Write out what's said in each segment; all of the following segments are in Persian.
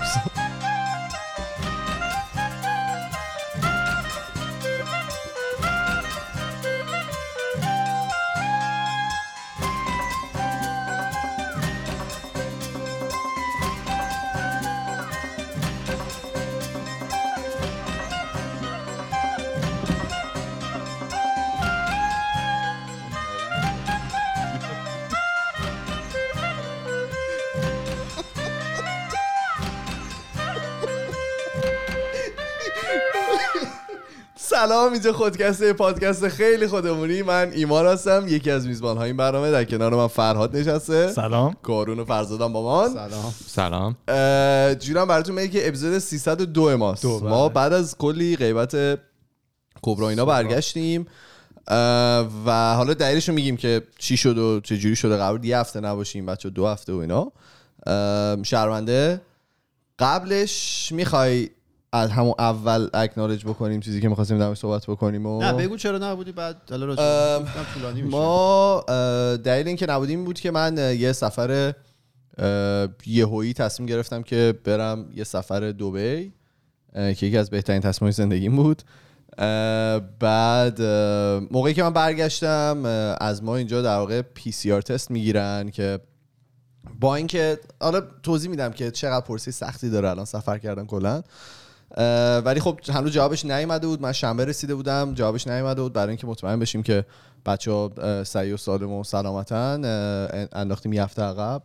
Whoops. سلام اینجا خودکسته پادکست خیلی خودمونی. من ایمان هستم یکی از میزبان های این برنامه. در کنار من فرهاد نشسته. سلام. کارون و فرزادم با من. سلام. سلام. اه، جونم براتون میگه که اپیزود 302 ماست. دو، بله. ما بعد از کلی غیبت کبرا اینا برگشتیم. و حالا دلیلش رو میگیم که چی شد و چه جوری شده. بود یه هفته نباشیم بچه دو هفته و اینا. شرمنده قبلش می‌خوای از همون اول اکنالج بکنیم چیزی که می‌خواستیم در صحبت بکنیم و نه بگو چرا نبودی بعد طولانی میشه. ما دلیل اینکه نبودیم این بود که من یه سفر یهویی تصمیم گرفتم که برم یه سفر دبی که یکی از بهترین تصمیمات زندگیم بود. بعد موقعی که من برگشتم از ما اینجا در واقع پی سی آر تست می‌گیرن که با اینکه حالا توضیح میدم که چقدر پرسی سختی داره الان سفر کردن کلا. ولی خب هنوز جوابش نیومده بود. من شنبه رسیده بودم جوابش نیومده بود برای اینکه مطمئن بشیم که بچه ها سعی و سالم و سلامتن انداختیم یه هفته عقب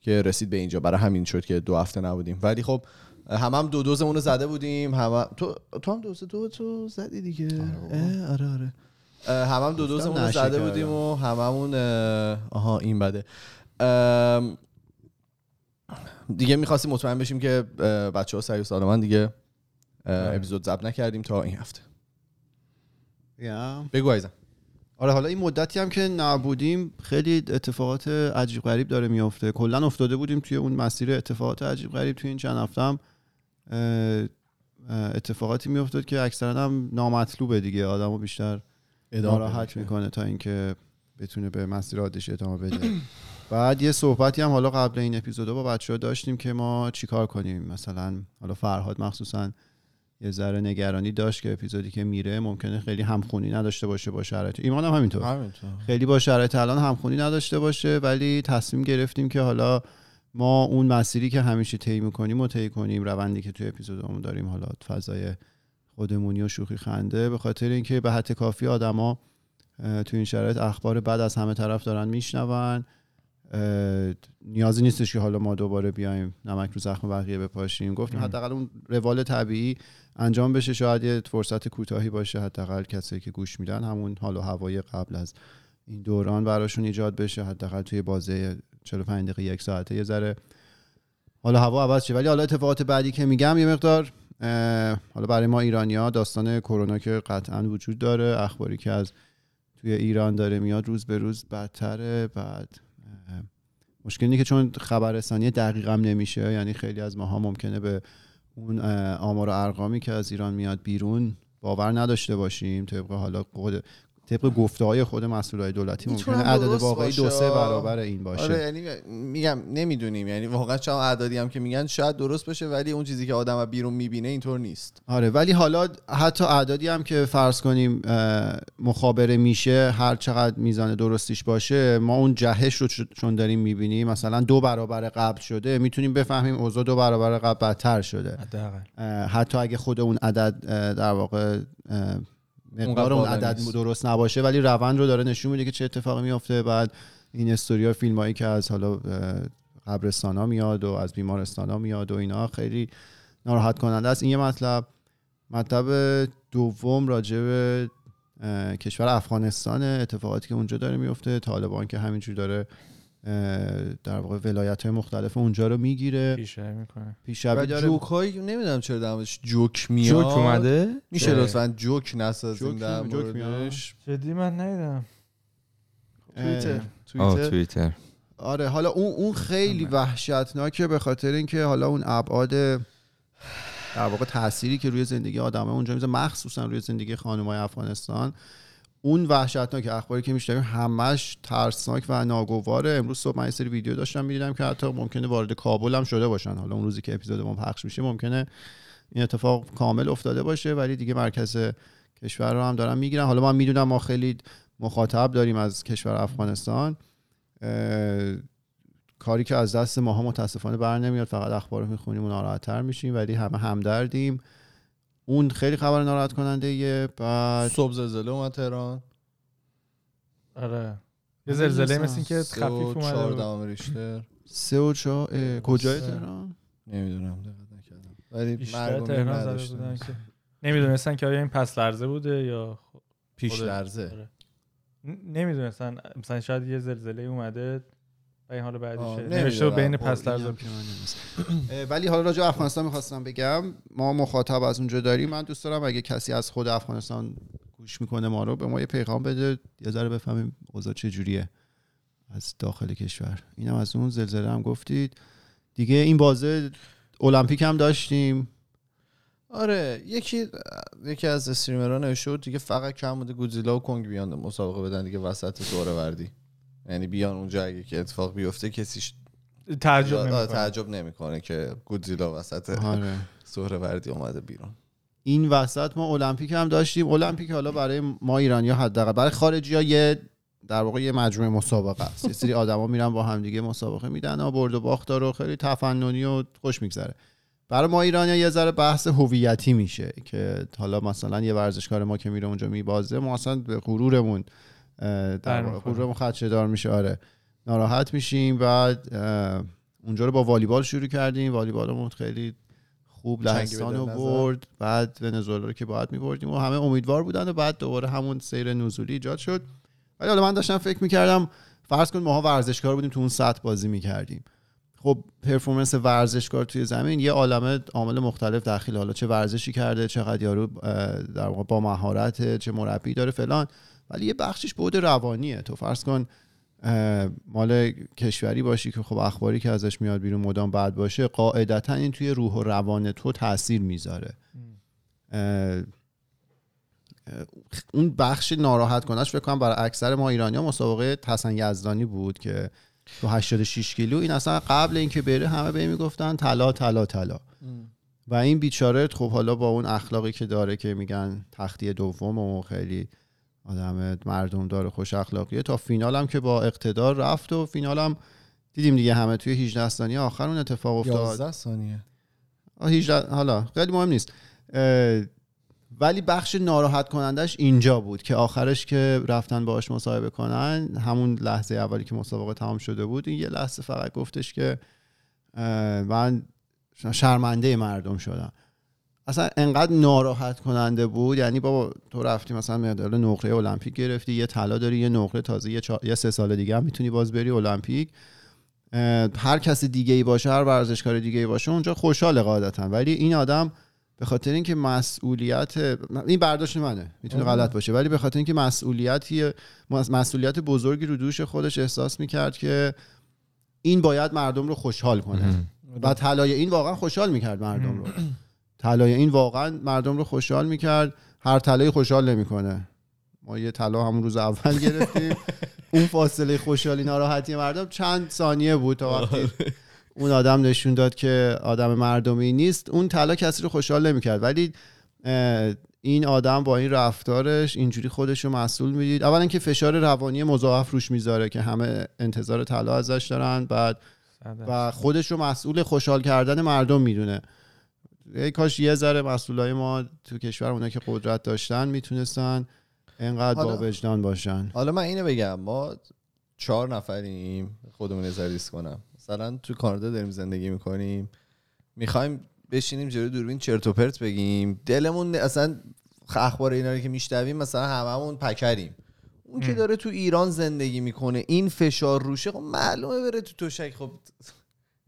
که رسید به اینجا. برای همین شد که دو هفته نبودیم. ولی خب هم هم دو دوزمون رو زده بودیم. هم تو تو هم دوز دو تو زدی دیگه. آره آره هم هم دو دوزمون رو زده. بودیم و هممون آها این بده. دیگه می‌خواستیم مطمئن بشیم که بچه ها سعی و سالمن دیگه. اپیزود ضبط نکردیم تا این هفته. یا. بگو عزیزم. آره حالا این مدتی هم که نبودیم خیلی اتفاقات عجیب غریب داره میافته. کلا افتاده بودیم توی اون مسیر اتفاقات عجیب غریب توی این چند هفته هم اتفاقاتی میافتاد که اکثرا هم نامطلوبه دیگه. آدمو بیشتر ناراحت می‌کنه تا اینکه بتونه به مسیر عادیش ادامه بده. بعد یه صحبتی هم حالا قبل این اپیزودا با بچه ها داشتیم که ما چیکار کنیم؟ مثلا حالا فرهاد مخصوصا یه ذره نگرانی داشت که اپیزودی که میره ممکنه خیلی همخونی نداشته باشه با شرایط. ایمان هم همینطور. خیلی با شرایط الان همخونی نداشته باشه ولی تصمیم گرفتیم که حالا ما اون مسیری که همیشه طی می‌کنیم و طی کنیم روندی که توی اپیزودمون داریم حالا فضای خودمونی و شوخی خنده. به خاطر اینکه به حد کافی آدما تو این شرایط اخبار بعد از همه طرف دارن میشنون. نیازی نیستش که حالا ما دوباره بیایم نمک رو زخم بقیه بپاشیم. گفتیم حداقل اون روال طبیعی انجام بشه شاید یه فرصت کوتاهی باشه حداقل کسایی که گوش میدن همون حال و هوای قبل از این دوران براشون ایجاد بشه حداقل توی بازه 45 دقیقه یک ساعته یه ذره. حالا هوا عوض شه ولی حالا اتفاقات بعدی که میگم یه مقدار حالا برای ما ایرانیا داستان کرونا که قطعا وجود داره اخباری که از توی ایران داره میاد روز به روز بدتره بعد اه، مشکل اینه که چون خبررسانی دقیقم نمیشه یعنی خیلی از ماها ممکنه به اون آمار و ارقامی که از ایران میاد بیرون باور نداشته باشیم طبق حالا طبق گفته های خود مسئولای دولتی ممکنه عدد واقعی دو. سه برابر این باشه. آره یعنی میگم نمی‌دونیم یعنی واقعا چون اعدادی هم که میگن شاید درست باشه ولی اون چیزی که آدم از بیرون می‌بینه اینطور نیست. آره ولی حالا حتی اعدادی هم که فرض کنیم مخابره میشه هر چقدر میزان درستیش باشه ما اون جهش رو چون داریم می‌بینیم مثلا دو برابر قبل شده می‌تونیم بفهمیم اوضاع دو برابر قبل بدتر شده. حتی اگه خود اون عدد در واقع مقدار اون عدد نیست. درست نباشه ولی روند رو داره نشون میده که چه اتفاقی میفته بعد این استوریا فیلم هایی که از حالا قبرستان ها میاد و از بیمارستان ها میاد و اینا خیلی ناراحت کننده است. این یه مطلب. مطلب دوم راجع به کشور افغانستان اتفاقاتی که اونجا داره میفته طالبان که همینجور داره در واقع ولایت های مختلف اونجا رو می‌گیره. پیشرفت می‌کنه. پیشروی و داره. جوک های نمی‌دونم چرا در موردش جوک میاد. جوک اومده؟ میشه. لطفا جوک نسازیم جوک- در موردش. جدی من ندیدم توییتر. آه توییتر. توییتر آره حالا اون اون خیلی وحشتناکه به خاطر اینکه حالا اون ابعاد در واقع تأثیری که روی زندگی آدمه اونجا می‌ذاره مخصوصا روی زندگی خانمای افغانستان اون وحشتناک اخباری که میشنویم همش ترسناک و ناگواره امروز صبح من یه سری ویدیو داشتم می‌دیدم که حتی ممکنه وارد کابل هم شده باشن. حالا اون روزی که اپیزود ما پخش میشه ممکنه این اتفاق کامل افتاده باشه ولی دیگه مرکز کشور رو هم دارن می‌گیرن. حالا من می‌دونم ما خیلی مخاطب داریم از کشور افغانستان. کاری که از دست ماها متاسفانه بر نمیاد. فقط اخبار رو می‌خونیم و ناراحتتر میشیم ولی همه همدردیم. اون خیلی خبر ناراحت کننده یه بعد صبح زلزله اومد تهران. آره. یه زلزله مثل که خفیف اومده بود. ریشتر. سه و چهار کجای تهران؟ نمی‌دونم دقیق نکردم. ولی بیشتر تهران زده بودن که. نمی‌دونستن که آیا این پس لرزه بوده یا پیش لرزه. آره. نمی‌دونستن. مثلا شاید یه زلزله اومده و این حال بعدیشه. نوشته بین پس لرزه ولی حالا راجع افغانستان می‌خواستم بگم ما مخاطب از اونجا داریم. من دوست دارم اگه کسی از خود افغانستان گوش می‌کنه ما رو به ما یه پیغام بده. یه ذره بفهمیم اوضاع چه جوریه از داخل کشور. اینم از اون زلزله هم گفتید. دیگه این بازه المپیک هم داشتیم. آره یکی یکی از استریمرها نوشته بود دیگه فقط کم بوده گودزیلا و کنگ بیان مسابقه بدن دیگه وسط دوره وردی. یعنی بیان اونجا اگه که اتفاق بیفته کسی تعجب نمی‌کنه. تعجب نمی‌کنه که گودزیلا وسط آره. وردی اومده بیرون. این وسط ما المپیک هم داشتیم. المپیک حالا برای ما ایرانی ها حداقل برای خارجی ها یه در واقع یه مجموعه مسابقه است. یه سری آدما میرن با همدیگه مسابقه میدن. و برد و باخت رو خیلی تفننی و خوش میگذره. برای ما ایرانی یه ذره بحث هویتی میشه که حالا مثلا یه ورزشکار ما که میره اونجا میبازه ما اصلا به غرورمون در غرورمون خدشه دار میشه آره. ناراحت میشیم بعد اونجا رو با والیبال شروع کردیم. والیبالمون خیلی خوب لهستان رو برد. بعد ونزوئلا رو که باید میبردیم و همه امیدوار بودن و بعد دوباره همون سیر نزولی ایجاد شد. ولی حالا من داشتم فکر می‌کردم فرض کن ماها ورزشکار بودیم تو اون سطح بازی می‌کردیم. خب پرفورمنس ورزشکار توی زمین یه عالمه عامل مختلف داخل حالا چه ورزشی کرده چقدر یارو در واقع با مهارت چه مربی داره فلان. ولی یه بخشش بود روانیه. تو فرض کن مال کشوری باشی که خب اخباری که ازش میاد بیرون مدام بعد باشه قاعدتا این توی روح و روان تو تاثیر می‌ذاره. اون بخش ناراحت کنش فکر کنم برای اکثر ما ایرانی ها مسابقه حسن یزدانی بود که تو 86 کیلو این اصلا قبل اینکه بره همه به می‌گفتن طلا طلا طلا. و این بیچاره خب حالا با اون اخلاقی که داره که میگن تختی دوم و خیلی آدم مردم داره خوش اخلاقیه تا فینال هم که با اقتدار رفت و فینال هم دیدیم دیگه همه توی 18 ثانیه آخر اون اتفاق افتاد. 11 ثانیه. 18 حالا خیلی مهم نیست. ولی بخش ناراحت کنندش اینجا بود که آخرش که رفتن باهاش مصاحبه کنن همون لحظه اولی که مسابقه تمام شده بود این یه لحظه فقط گفتش که من شرمنده مردم شدم. اصلا انقدر ناراحت کننده بود. یعنی بابا تو رفتی مثلا مدال نقره المپیک گرفتی یه طلا داری یه نقره تازه یه, چا... یه سه سال دیگه هم می‌تونی باز بری المپیک. هر کس دیگه ای باشه هر ورزشکار دیگه ای باشه اونجا خوشحال قاعدتا. ولی این آدم به خاطر اینکه مسئولیت این برداشت منه. می‌تونه غلط باشه. ولی به خاطر اینکه مسئولیتی مسئولیت بزرگی رو دوش خودش احساس می‌کرد که این باید مردم رو خوشحال کنه. و طلای این واقعا خوشحال می‌کرد مردم رو. طلای این واقعا مردم رو خوشحال می‌کرد. هر طلای خوشحال نمی‌کنه. ما یه طلا همون روز اول گرفتیم. اون فاصله خوشحالی ناراحتی مردم چند ثانیه بود تا وقتی آره. اون آدم نشون داد که آدم مردمی نیست. اون طلا کسی رو خوشحال نمی‌کرد. ولی این آدم با این رفتارش اینجوری خودش رو مسئول می‌دید. اولا که فشار روانی مضاعف روش می‌ذاره که همه انتظار طلا ازش دارن. بعد و خودش رو مسئول خوشحال کردن مردم می‌دونه. ای کاش یه ذره مسئولای ما تو کشور اونا که قدرت داشتن می‌تونستن انقدر با وجدان باشن. حالا من اینو بگم ما چهار نفریم خودمون نظریست کنم. مثلا تو کانادا داریم زندگی می‌کنیم می‌خوایم بشینیم جلوی دوربین چرت و پرت بگیم. دلمون اصلا اخبار اینا رو که میشنویم مثلا هممون پکریم. اون که داره تو ایران زندگی می‌کنه این فشار روشه خب معلومه بره تو توشک خب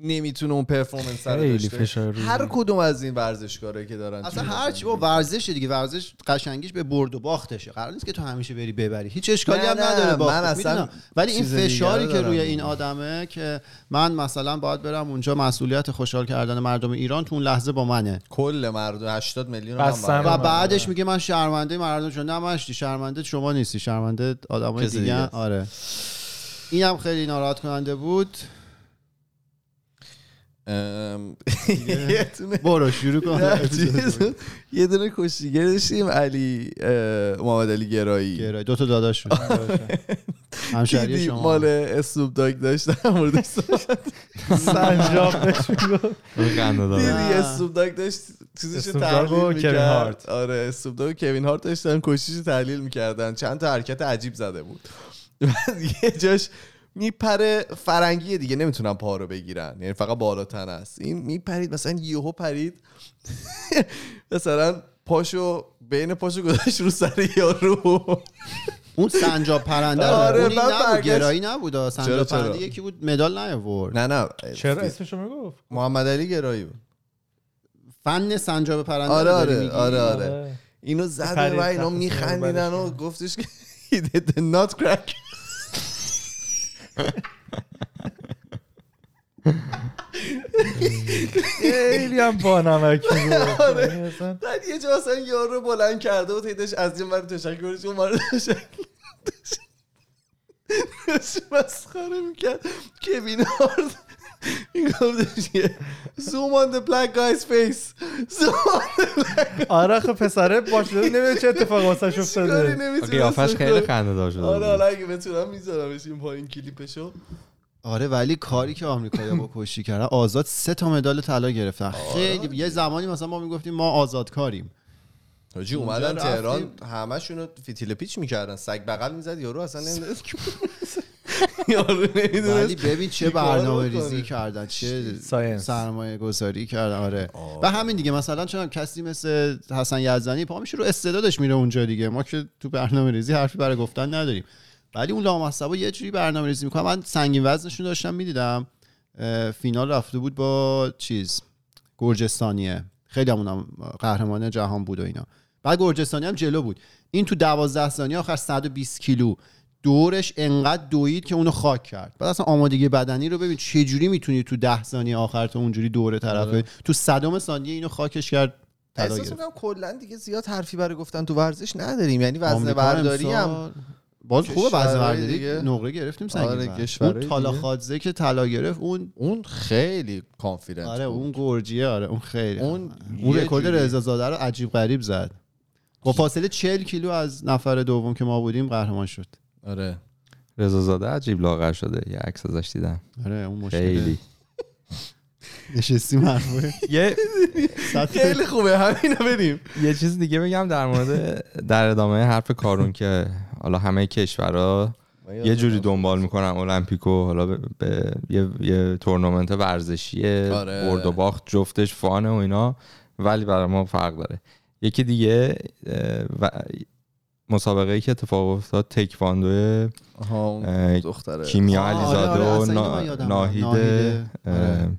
نمی‌تونه اون پرفورمنس رو داشته. هر کدوم از این ورزشکاره که دارن اصلا هر چی با ورزش دیگه ورزش قشنگیش به برد و باختشه. قرار نیست که تو همیشه بری ببری. هیچ اشکالی هم نداره باخت من اصلا می‌دونم. ولی این فشاری که روی. این آدمه که من مثلا باید برم اونجا مسئولیت خوشحال کردن مردم ایران تو اون لحظه با منه. کل مردم 80 میلیون و آره. بعدش میگه من شرمنده مردم شدم. نه شرمنده شما نیستی. شرمنده آدمای دیگه. آره. این هم خیلی ناراحت کننده بود. برو شروع کن. یه دونه کشتیگر داشتیم علی محمد علی گرایی. گرای دو تا داداش بود همشهری شما. مال اسنوب داگ داشتم مورد سنجاب. دیدی نه. اسنوب داگ داشت و تحلیل می‌کرد. آره اسنوب داگ و کوین هارت داشتن کشتیشو تحلیل می‌کردن. چند تا حرکت عجیب زده بود. یه جاش میپره فرنگیه دیگه نمی‌تونن پا رو بگیرن. یعنی فقط بالا تن است. این میپرید مثلا یهو پرید. مثلا پاشو بین پاشو گذاشت رو سر یارو اون سنجاب پرنده آره، اون نبود گرایی نبود. سنجاب چرا؟ پرنده یکی بود مدال نیاورد. نه نه. چرا؟ اسمشو می‌گفت؟ محمد علی گرایی بود. فن سنجاب پرنده آره آره میگی؟ آره آره. اینو پرید و اینا میخندیدن و گفتش که he did not crack. خیلی هم با نمکی بود آره. اصلا بعد یه جا یارو رو بلند کرده و تیدش از این ور تشکرش اون ور تشکر مسخره می‌کرد. کوین هارد the black guy's face. Zoom on the black آره خب پسره باشه نمی‌دونه چه اتفاقی واسش کاری افتاده قیافش خیلی. خنده دار شده آره. حالا اگه بتونم میذارمش این پایین کلیپشو. آره ولی کاری که آمریکایی‌ها با کشتی کردن آزاد سه تا مدال طلا گرفتن. خیلی یه زمانی مثلا ما می‌گفتیم ما آزادکاریم حاجی اونجا اومدن. تهران همشون رو فیتیل پیچ می‌کردن. سگ بغل می‌زد یارو اصلا نمی‌دونست یارو ولی نمی‌دونست ببین چه برنامه؟ ریزی کردن چه. سرمایه گذاری کردن. آره. و همین دیگه مثلا چون کسی مثل حسن یزدانی پا میشه رو استعدادش میره اونجا دیگه. ما که تو برنامه ریزی حرفی برای گفتن نداریم. ولی اون لامصبا یه جوری برنامه ریزی می‌کنه. من سنگین وزنشون داشتم می‌دیدم. فینال رفته بود با چیز؟ گرجستانیه. خیلی همونم قهرمان جهان بود و اینا. بعد گرجستانی هم جلو بود. این تو 12 ثانیه آخر 120 کیلو. دورش انقدر دوید که اونو خاک کرد. بعد اصلا آمادگی بدنی رو ببین چه جوری می‌تونی تو 10 ثانیه آخر تو اونجوری دوره طرف آره. تو صدم ثانیه اینو خاکش کرد احساس. می‌کنم کلا دیگه زیاد حرفی برای گفتن تو ورزش نداریم. یعنی وزن آمریکا برداری هم باز خوبه وزن کشورهای برداری. نقره گرفتیم سنگین آره، اون تالا. خادزه که طلا گرفت اون اون خیلی کانفیدنت آره اون گرجیه آره اون خیلی اون اون رکورد رضا زاده رو عجیب غریب زد. با فاصله 40 کیلو از نفر دوم که ما بودیم قهرمان شد. آره. رضا زاده عجیب لاغر شده. یه عکس ازش دیدم. آره اون مشکل. خیلی. نشستیم حرفه یه خیلی خوبه. همینو بریم یه چیز دیگه بگم در مورد در ادامه حرف کارون که حالا همه کشورها یه جوری دنبال می‌کنن. المپیکو حالا به, به یه, یه تورنمنت ورزشیه آره. برد و باخت جفتش فانه و اینا. ولی برای ما فرق داره. یکی دیگه و مسابقه ای که اتفاق افتاد تکواندو دختره کیمیا آه، آره، علیزاده آره، و اصلا اینو نا- من یادمه. ناهیده ناهیده. آره.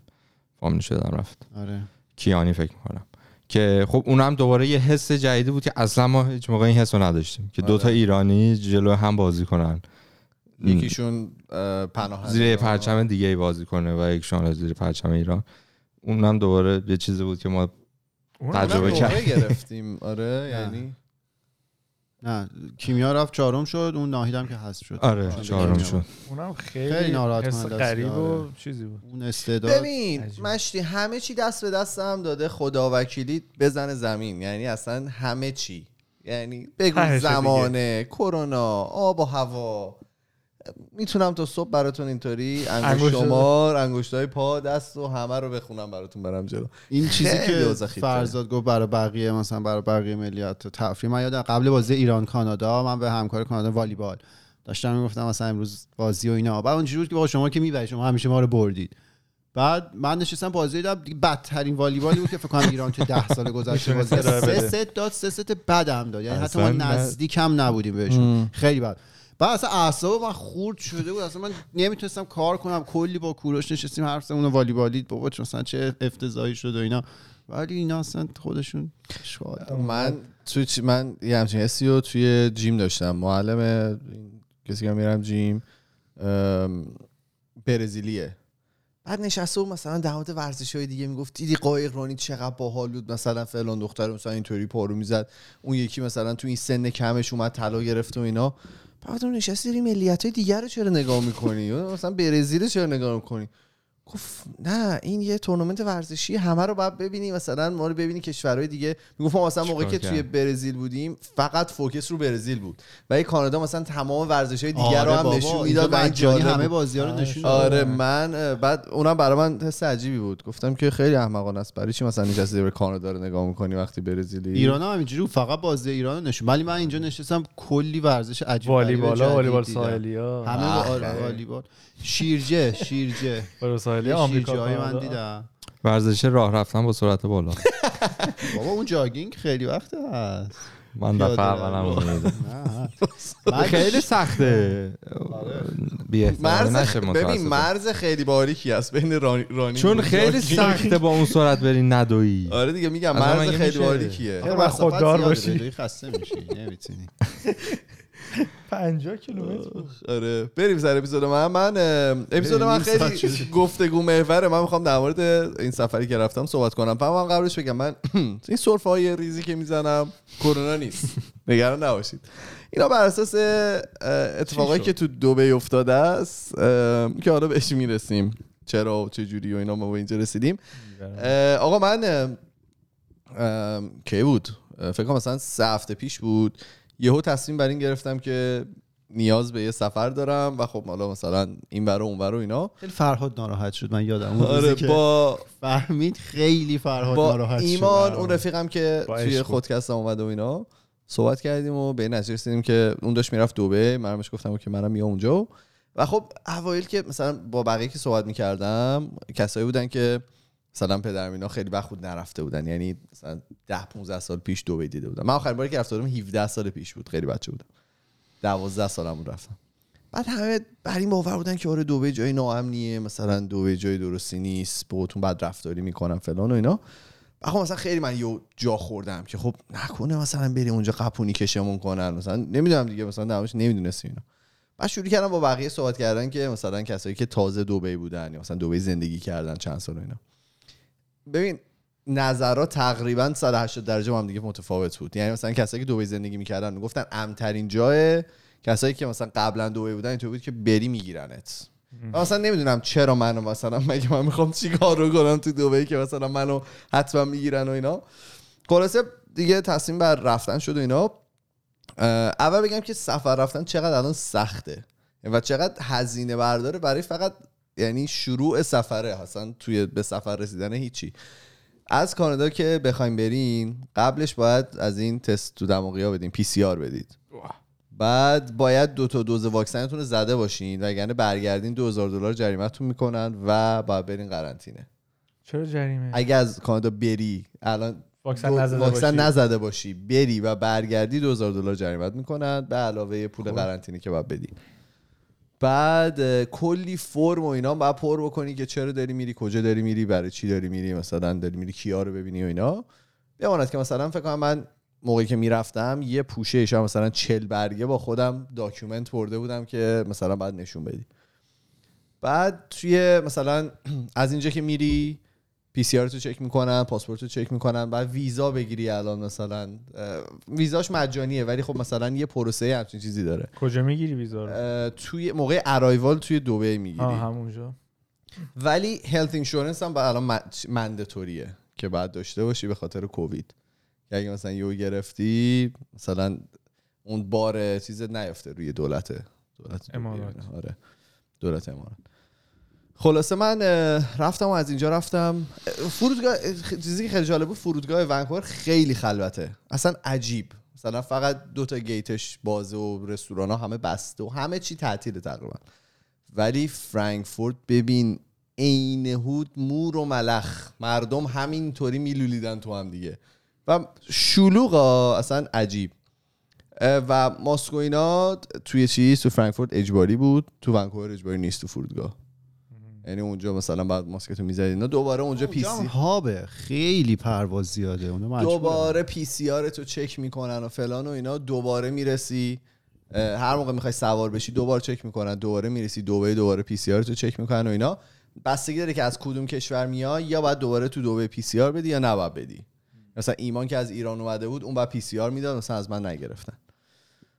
فاملی شدم رفت آره کیانی فکر می‌کنم که خب اونم دوباره یه حس جدیدی بود که اصلا ما هیچ موقع این حس رو نداشتیم که دوتا آره. ایرانی جلو هم بازی کنن یکیشون اه، پناهنده زیر پرچم دیگه ای بازی کنه و یکشون زیر پرچم ایران اونم دوباره یه چیزی بود که ما تجربه اونم کرد. نمره گرفتیم آره یعنی نه کیمیا رفت چهارم شد اون ناهیدم که حذف شد آره آره، چهارم شد. اونم خیلی, خیلی ناراحت حس کننده است. غریب و آره. چیزی بود اون استعداد ببین عجیب. مشتی همه چی دست به دست هم داده خدا وکیلی بزنه زمین یعنی اصلا همه چی یعنی بگو زمانه کرونا آب و هوا می‌تونم تا صبح براتون اینطوری انگشت انگشت- شمار انگشتای پا دست و همه رو بخونم براتون برم جلو. این چیزی که. فرزاد گفت برای بقیه مثلا برای بقیه ملیت تفریح. من یادم قبل بازی ایران کانادا من به همکار کانادا والیبال داشتم می‌گفتم مثلا امروز بازی و اینا. بعد اونجوری بود که با شما که می‌برید شما همیشه ما رو بردید. بعد من نشستم بازی دیدم بدترین والیبالی بود که فکر کنم ایران تو 10 سال گذشته بازی سه. ست داد سه ست بدم داد. یعنی حتی ما اصلا نه. نزدیک هم نبودیم بهشون. خیلی بد. بعد اصلا اعصاب من خورد شده بود. اصلا من نمی‌تونستم کار کنم. کلی با کوروش نشستیم حرف زدیم والیبالی بابا مثلا چه افتضاحی شد و اینا. ولی اینا اصلا خودشون من تو من یه همچین حسی رو توی جیم داشتم. معلم کسی که میرم جیم برزیلیه. بعد نشسته و مثلا مورد ورزش های دیگه می‌گفت دیدی قایق رانی چقدر باحال بود. مثلا فلان دختر مثلا اینطوری پارو می‌زد. اون یکی مثلا تو این سن کمش اومد طلا گرفت و اینا. بعد نشستی ملیت های دیگر رو چرا نگاه می‌کنی؟ مثلا برزیل چرا نگاه می‌کنی؟ گفت نه این یه تورنمنت ورزشی همه رو باید ببینی مثلا ما رو ببینی کشورهای دیگه. می‌گفت ما مثلا موقعی که توی برزیل بودیم فقط فوکس رو برزیل بود. و کانادا مثلا تمام ورزش های دیگر رو هم نشون می‌داد و این همه بازی ها رو نشون آره من بعد اونم برای من حس عجیبی بود. گفتم که خیلی احمقانه است. برای چی مثلا نشستی به کانادا رو نگاه می‌کنی وقتی برزیلی؟ ایران هم اینجوری فقط بازی ایران رو نشون. ولی من اینجا نشستم کلی ورزش عجیب والیبال والیبال ساحلی همه والیبال. شیرجه شیرجه. ساحلی آمریکا من دیدم. ورزش راه رفتن با سرعت بالا. بابا اون جاگینگ خیلی وقته هست. من دفعه اولم خیلی سخته. مرز ببین مرز خیلی باریکی است بین رانی چون خیلی سخته با اون سرعت بری ندوی آره دیگه میگم مرز خیلی باریکیه. خوددار باشی. خسته میشی نمی‌تونی. 50 کیلومتر آره. بریم سر اپیزود من. من اپیزود من خیلی گفتگو محوره. من می‌خوام در مورد این سفری که رفتم صحبت کنم. من قبلش بگم من این سرفه های ریزی که می‌زنم کرونا نیست. نگران نباشید. اینا بر اساس اتفاقایی که تو دبی افتاده است که حالا بهش می‌رسیم. چرا و چه جوری و اینا ما به اینجا رسیدیم. آقا من کی بود؟ فکر کنم مثلا سه هفته پیش بود. یهو تصمیم بر این گرفتم که نیاز به یه سفر دارم و خب حالا مثلا این برو اون برو اینا. خیلی فرهاد ناراحت شد من یادم آره با فهمید خیلی فرهاد با ناراحت ایمان اون رفیقم که توی خودکست اومده و اینا صحبت کردیم و به نتیجه رسیدیم که اون داشت می‌رفت دوبه منمش گفتم که منم میام اونجا. و خب اوایل که مثلا با بقیه که صحبت می‌کردم کسایی بودن که مثلا پدرم اینا خیلی وقت خود نرفته بودن. یعنی مثلا 10 15 سال پیش دبی دیده بودم. من آخرین باری که رفته بودم 17 سال پیش بود. خیلی بچه بودم. 12 سالم رفتم. بعد همه بر این باور بودن که آره دبی جای ناامنیه. مثلا دبی جای درستی نیست. بهتون بد رفتاری می‌کنن فلان و اینا. خب مثلا خیلی من یه جا خوردم که خب نکنه مثلا بریم اونجا قپونی کشمون کنن. مثلا نمی‌دونم دیگه مثلا نمیش نمی‌دونستم اینا. بعد شروع کردم با بقیه صحبت کردن که مثلا کسایی که تازه دبی بودن یا مثلا دبی زندگی کردن چند سال اینا. ببین نظرات تقریبا 180 درجه هم دیگه متفاوت بود. یعنی مثلا کسایی که دبی زندگی می‌کردن گفتن امترین جای کسایی که مثلا قبلا دبی بودن اینطور بود که بری میگیرنت. مثلا نمی‌دونم چرا منو مثلا مگه من می‌خوام چیکار رو کنم تو دبی که مثلا منو حتما می‌گیرن و اینا. خلاصه دیگه تصمیم بر رفتن شد و اینا. اول بگم که سفر رفتن چقدر الان سخته و چقدر هزینه برداره برای فقط یعنی شروع سفره اصلا توی به سفر رسیدن هیچی. از کانادا که بخوایم برین قبلش باید از این تست تو دماغی بدین پی سی آر بدید. بعد باید دو تا دوز واکسنتون رو زده باشین وگرنه برگردین 2000 دلار جریمهتون می‌کنن و باید برین قرنطینه. چرا جریمه؟ اگه از کانادا بری الان واکسن نزده, واکسن نزده باشی بری و برگردی 2000 دلار جریمت می‌کنن به علاوه پول خب. قرنطینه که باید بدی. بعد کلی فرم و اینا باید پر بکنی که چرا داری میری کجا داری میری برای چی داری میری مثلا داری میری کیا رو ببینی و اینا. بماند که مثلا فکر کنم من موقعی که می‌رفتم یه پوشه مثلا چل برگه با خودم document برده بودم که مثلا بعد نشون بدی. بعد توی مثلا از اینجا که میری PCR تو چک می‌کنن پاسپورت رو چک می‌کنن بعد ویزا بگیری الان مثلا. ویزاش مجانیه ولی خب مثلا یه پروسه همچین چیزی داره. کجا می‌گیری ویزا رو؟ توی موقع ارایوال توی دبی می‌گیری. همونجا. ولی هلت اینشورنس هم الان مندتوریه که بعد داشته باشی به خاطر کووید. اگه مثلا یو گرفتی مثلا اون بار چیز نیفته روی دولت دولت امارات. آره. دولت امارات. خلاصه من رفتم و از اینجا رفتم. فرودگاه چیزی که خیلی جالب بود فرودگاه ونکوور خیلی خلوته. اصلا عجیب. مثلا فقط دو تا گیتش بازه و رستوران ها همه بسته و همه چی تعطیله تقریبا. ولی فرانکفورت ببین عین هود مور و ملخ. مردم همینطوری میلولیدن تو هم دیگه. و شلوغا اصلا عجیب. و ماسکو اینا توی چیز؟ تو فرانکفورت اجباری بود. تو ونکوور اجباری نیست تو فرودگاه. یعنی اونجا مثلا بعد ماسکتو می‌زدی اینا دوباره اونجا PCR هابه خیلی پرواز زیاده. اونها دوباره PCR تو چک می‌کنن و فلان و اینا. دوباره می‌رسی. هر موقع می‌خوای سوار بشی دوباره چک می‌کنن. دوباره می‌رسی. دوباره دوباره PCR تو چک می‌کنن و اینا. بستگی داره که از کدوم کشور میای یا باید دوباره تو دوباره PCR بدی یا نباید بدی. مثلا ایمان که از ایران اومده بود اون بعد PCR می‌داد مثلا از من نگرفتن.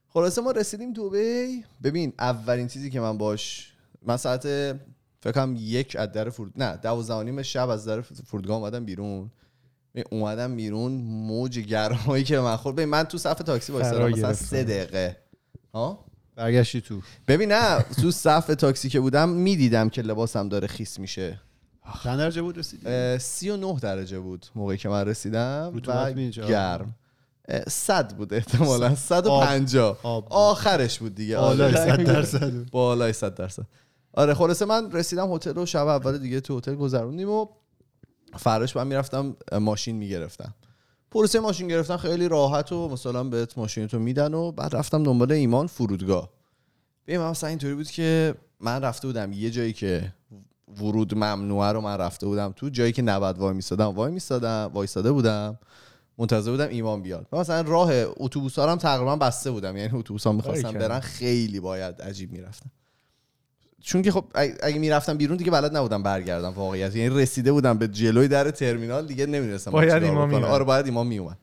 خلاصه ما رسیدیم دبی ببین اولین چیزی که من باش من ساعت فکرم یک از در فرود نه دوازده شب از در فرودگاه اومدم بیرون. اومدم بیرون موج گرمایی که من خورد. من تو صف تاکسی وایسادم مثلا سه دقیقه. ها؟ برگشتی تو. ببین نه تو صف تاکسی که بودم می‌دیدم که لباسم داره خیس میشه. چند درجه بود رسیدی؟ سی و نه درجه بود موقعی که من رسیدم و گرم. صد بود احتمالا. صد. و پنجا آخرش بود دیگه. بالای صد درصد. بالای صد درصد. آره خلاصه من رسیدم هتل و شب اول دیگه تو هتل گذروندیم و فرش من می‌رفتم ماشین می‌گرفتم. پروسه ماشین گرفتن خیلی راحت و مثلا بهت ماشین تو میدن و بعد رفتم دنبال ایمان فرودگاه. ببین مثلا اینطوری بود که من رفته بودم یه جایی که ورود ممنوعه رو من رفته بودم تو جایی که نباید وای میستادم وای میستادم وایساده بودم منتظر بودم ایمان بیاد. مثلا راه اتوبوس هم تقریبا بسته بودم یعنی اتوبوس ها می‌خواستم برن خیلی باید عجیب می‌رفتم چون که خب اگه می‌رفتم بیرون دیگه بلد نبودم برگردم واقعیت. یعنی رسیده بودم به جلوی در ترمینال دیگه نمی‌رسم باید ایمان میومد آره باید ایمان میومد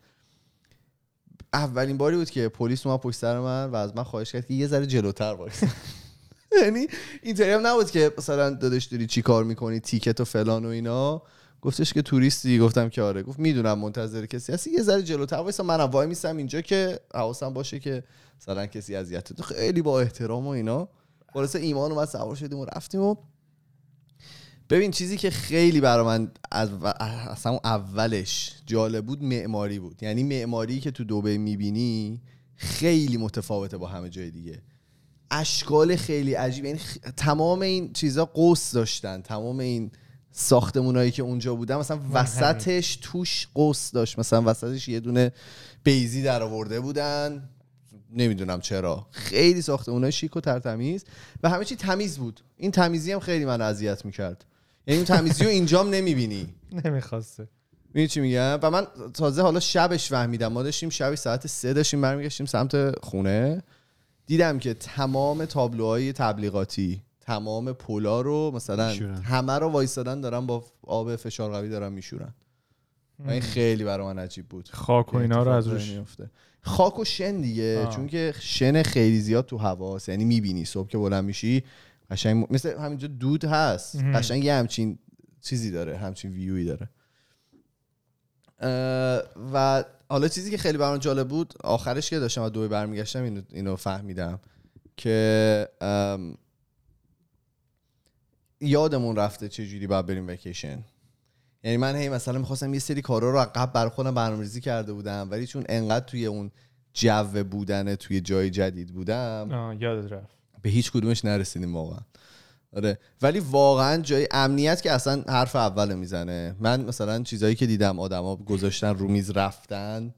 اولین باری بود که پلیس اومد پشت سر من و از من خواهش کرد که یه ذره جلوتر وایس یعنی اینطوری هم نبود که مثلا دادش داری چی کار می‌کنی ticket و فلان و اینا. گفتش که توریستی. گفتم که آره. گفت می‌دونم منتظر کسی هستی یه ذره جلوتر وایسا. منم وایمیسم اینجا که حواسم باشه که مثلا کسی اذیت تو. خیلی با احترام و اینا. خلاصه ایمان اومد سوار شدیم و رفتیم و ببین چیزی که خیلی برای من از اصلا اولش جالب بود معماری بود. یعنی معماری که تو دوبه می‌بینی خیلی متفاوته با همه جای دیگه. اشکال خیلی عجیب. یعنی تمام این چیزا قوس داشتن. تمام این ساختمونایی که اونجا بودن مثلا وسطش توش قوس داشت. مثلا وسطش یه دونه بیزی در آورده بودن. نمی‌دونم چرا. خیلی ساختمونای شیک و ترتمیز. و همه چی تمیز بود. این تمیزی هم خیلی من اذیت می‌کرد. یعنی این تمیزی رو اینجام نمی‌بینی. نمی‌خواسته. می‌دونی چی میگم؟ و من تازه حالا شبش فهمیدم. ما داشتیم شبی ساعت سه داشتیم برمیگشتیم سمت خونه. دیدم که تمام تابلوهای تبلیغاتی تمام پولا رو مثلا همه رو وایستادن دارن با آب فشار قوی دارن میشورن. و این خیلی برای من عجیب بود. خاک و اینا رو از روش میفته خاک و شن دیگه چون که شن خیلی زیاد تو هواست یعنی می‌بینی صبح که بلند میشی قشنگ مثل همینجا دود هست قشنگ یه همچین چیزی داره همچین ویوی داره. و حالا چیزی که خیلی برام جالب بود آخرش که داشتم از دوی برمیگشتم اینو, اینو فهمیدم که یادمون رفته چه جوری باید بریم وکیشن یعنی من هی مثلا می‌خواستم یه سری کارا رو قبل بر خودم برنامه‌ریزی کرده بودم ولی چون انقدر توی اون جو بودن توی جای جدید بودم یادت رفت. به هیچ کدومش نرسیدیم واقعا. آره ولی واقعا جای امنیت که اصلا حرف اول می‌زنه. من مثلا چیزایی که دیدم آدما گذاشتن رو میز رفتن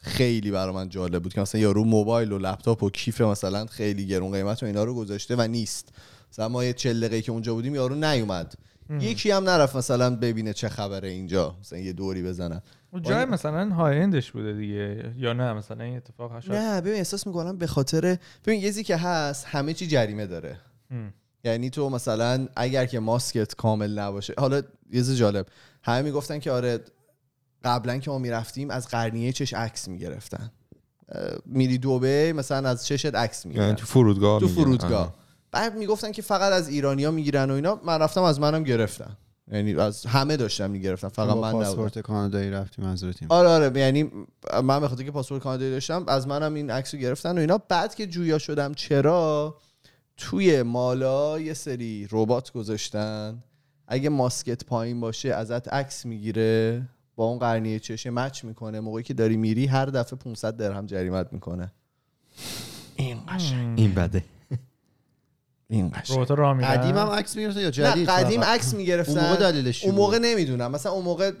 خیلی برای من جالب بود که مثلا یارو موبایل و لپتاپ و کیف مثلا خیلی گرون قیمت و اینا رو گذاشته و نیست. مثلا ما یه چل که اونجا بودیم یارو نیومد. یکی هم نرفت مثلا ببینه چه خبره اینجا مثلا یه دوری بزنن جای مثلا های اندش بوده دیگه یا نه مثلا این اتفاق هست نه ببین احساس می‌کنم به خاطر ببین یه که هست همه چی جریمه داره. یعنی تو مثلا اگر که ماسکت کامل نباشه حالا یه جالب. همه می‌گفتن که آره قبلا که ما می‌رفتیم از قرنیه چش عکس می‌گرفتن. میری دوبه مثلا از چشت عکس می‌گیرن یعنی تو فرودگاه تو فرودگاه. بعد می‌گفتن که فقط از ایرانیا می‌گیرن و اینا. من رفتم از منم گرفتن. یعنی از همه داشتم می‌گرفتم فقط من پاسپورت کانادایی رفتیم منظورتیم آره آره. یعنی من به که پاسپورت کانادایی داشتم از منم این عکس رو گرفتن و اینا. بعد که جویا شدم چرا توی مالا یه سری ربات گذاشتن. اگه ماسکت پایین باشه ازت عکس می‌گیره با اون قرنیه چشه مچ می‌کنه. موقعی که داری میری هر دفعه 500 درهم جریمت می‌کنه. این قشنگ. این بده. این قشنگ. قدیم هم عکس می‌گرفتن یا جدید؟ نه قدیم عکس می‌گرفتن. اون موقع دلیلش اون موقع نمی‌دونم. مثلا اون موقع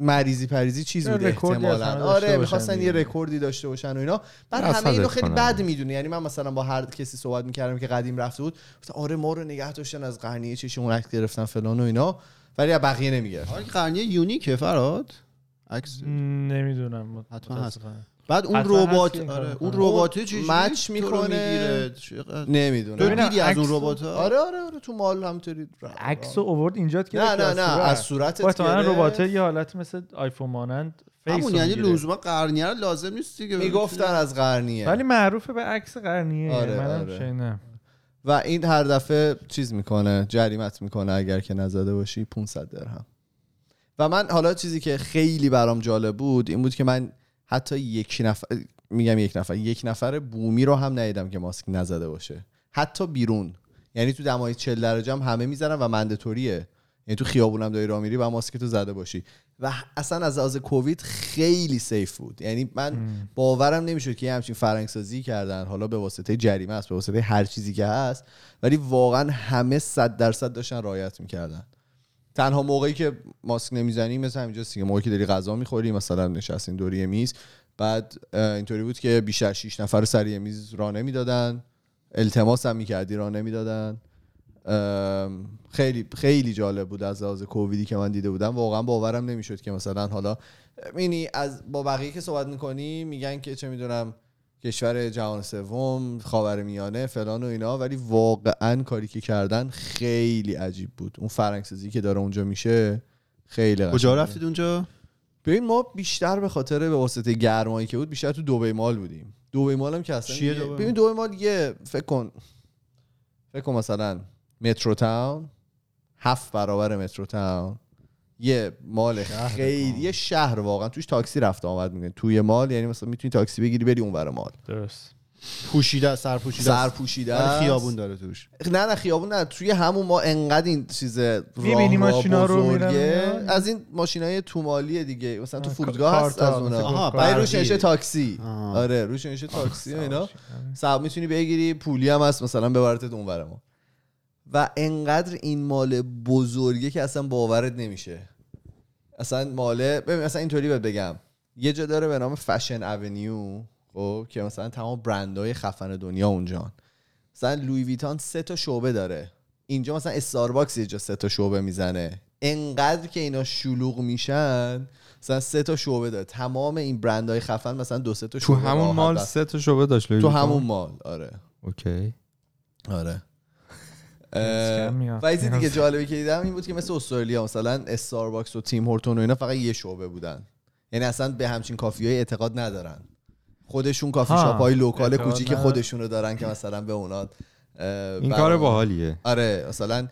مریضی پریزی چیز بوده احتمالا. آره می‌خواستن یه رکوردی داشته باشن و اینا. بعد همه اینو خیلی بد می‌دونه یعنی من مثلا با هر کسی صحبت می‌کردم که قدیم رفته بود آره ما رو نگه داشتن از قرنیه چشمون عکس گرفتن فلان و اینا ولی بقیه نمیگرد آره قرنیه یونیکه فراد. عکس. نمی‌دونم. حتما هست. بعد اون ربات آره اون ربات چی مچ می‌کنه؟ نمی‌دونم. تو دیدی از اون ربات آره آره آره تو مال همطوری عکس اوورد اینجا که نه نه نه از صورتت گرفت. ربات یه حالت مثل آیفون مانند همون یعنی لزوما قرنیه لازم نیست دیگه. می‌گفتن از قرنیه. ولی معروفه به عکس قرنیه. آره منم آره. و این هر دفعه چیز می‌کنه جریمت می‌کنه اگر که نزده باشی 500 درهم. و من حالا چیزی که خیلی برام جالب بود این بود که من حتی یک نفر میگم یک نفر یک نفر بومی رو هم ندیدم که ماسک نزده باشه. حتی بیرون. یعنی تو دمای 40 درجه هم همه می‌زنن و مندتوریه یعنی تو خیابونم داری راه میری و ماسک تو زده باشی. و اصلا از لحاظ کووید خیلی سیف بود. یعنی من باورم نمی‌شد که یه همچین فرنگسازی کردن. حالا به واسطه جریمه است به واسطه هر چیزی که هست. ولی واقعا همه صد درصد داشتن رعایت می‌کردن. تنها موقعی که ماسک نمی‌زنی مثل همینجا دیگه. موقعی که داری غذا می‌خوری مثلا نشستین دوری میز. بعد اینطوری بود که بیشتر 6 نفر سری میز را نمی‌دادن. التماس هم می‌کردی را نمی‌دادن. خیلی خیلی جالب بود از لحاظ کوویدی که من دیده بودم. واقعا باورم نمی‌شد که مثلا حالا مینی از با بقیه که صحبت می‌کنی میگن که چه می‌دونم کشور جهان سوم خاور میانه فلان و اینا. ولی واقعا کاری که کردن خیلی عجیب بود. اون فرنگسازی که داره اونجا میشه خیلی کجا رفتید اونجا؟ ببین ما بیشتر به خاطر به واسطه گرمایی که بود بیشتر تو دوبی مال بودیم. دوبی مال هم که اصلا ببین دوبی مال یه فکر کن. فکر کن مثلا مترو تاون هفت برابر مترو تاون یه مال خیلی یه شهر واقعا. توش تاکسی رفته آمد می‌کنه. توی مال یعنی مثلا می‌تونی تاکسی بگیری بری اونور مال. درست. پوشیده سر پوشیده سر پوشیده خیابون داره توش. نه نه خیابون نه. توی همون ما انقدر این چیز می‌بینی ماشینا رو میرن از این ماشینای تومالیه دیگه. مثلا تو فرودگاه هست از اونها. بعد روش نشه تاکسی. آره روش نشه تاکسی و اینا. صاحب می‌تونی بگیری پولی هم هست مثلا ببرتت اونور ما. و انقدر این mall بزرگه که اصلا باورت نمیشه. اصلا mall ـه ببین مثلا اینطوری بهت بگم. یه جا داره به نام Fashion Avenue خب که مثلا تمام برندهای خفن دنیا اونجا مثلا Louis Vuitton سه تا شعبه داره. اینجا مثلا Starbucks یه جا سه تا شعبه می‌زنه. انقدر که اینا شلوغ میشن مثلا سه تا شعبه داره. تمام این برندهای خفن مثلا دو سه تا شعبه تو همون mall سه تا شعبه داشت تو همون mall آره. okay. آره. و دیگه جالبی که دیدم این بود که مثل استرالیا مثلا Starbucks و Tim Hortons و اینا فقط یه شعبه بودن. یعنی اصلا به همچین coffee های اعتقاد ندارن. خودشون کافی شاپ های local کوچیک خودشون رو دارن که مثلا به اونا این کار باحالیه. آره مثلا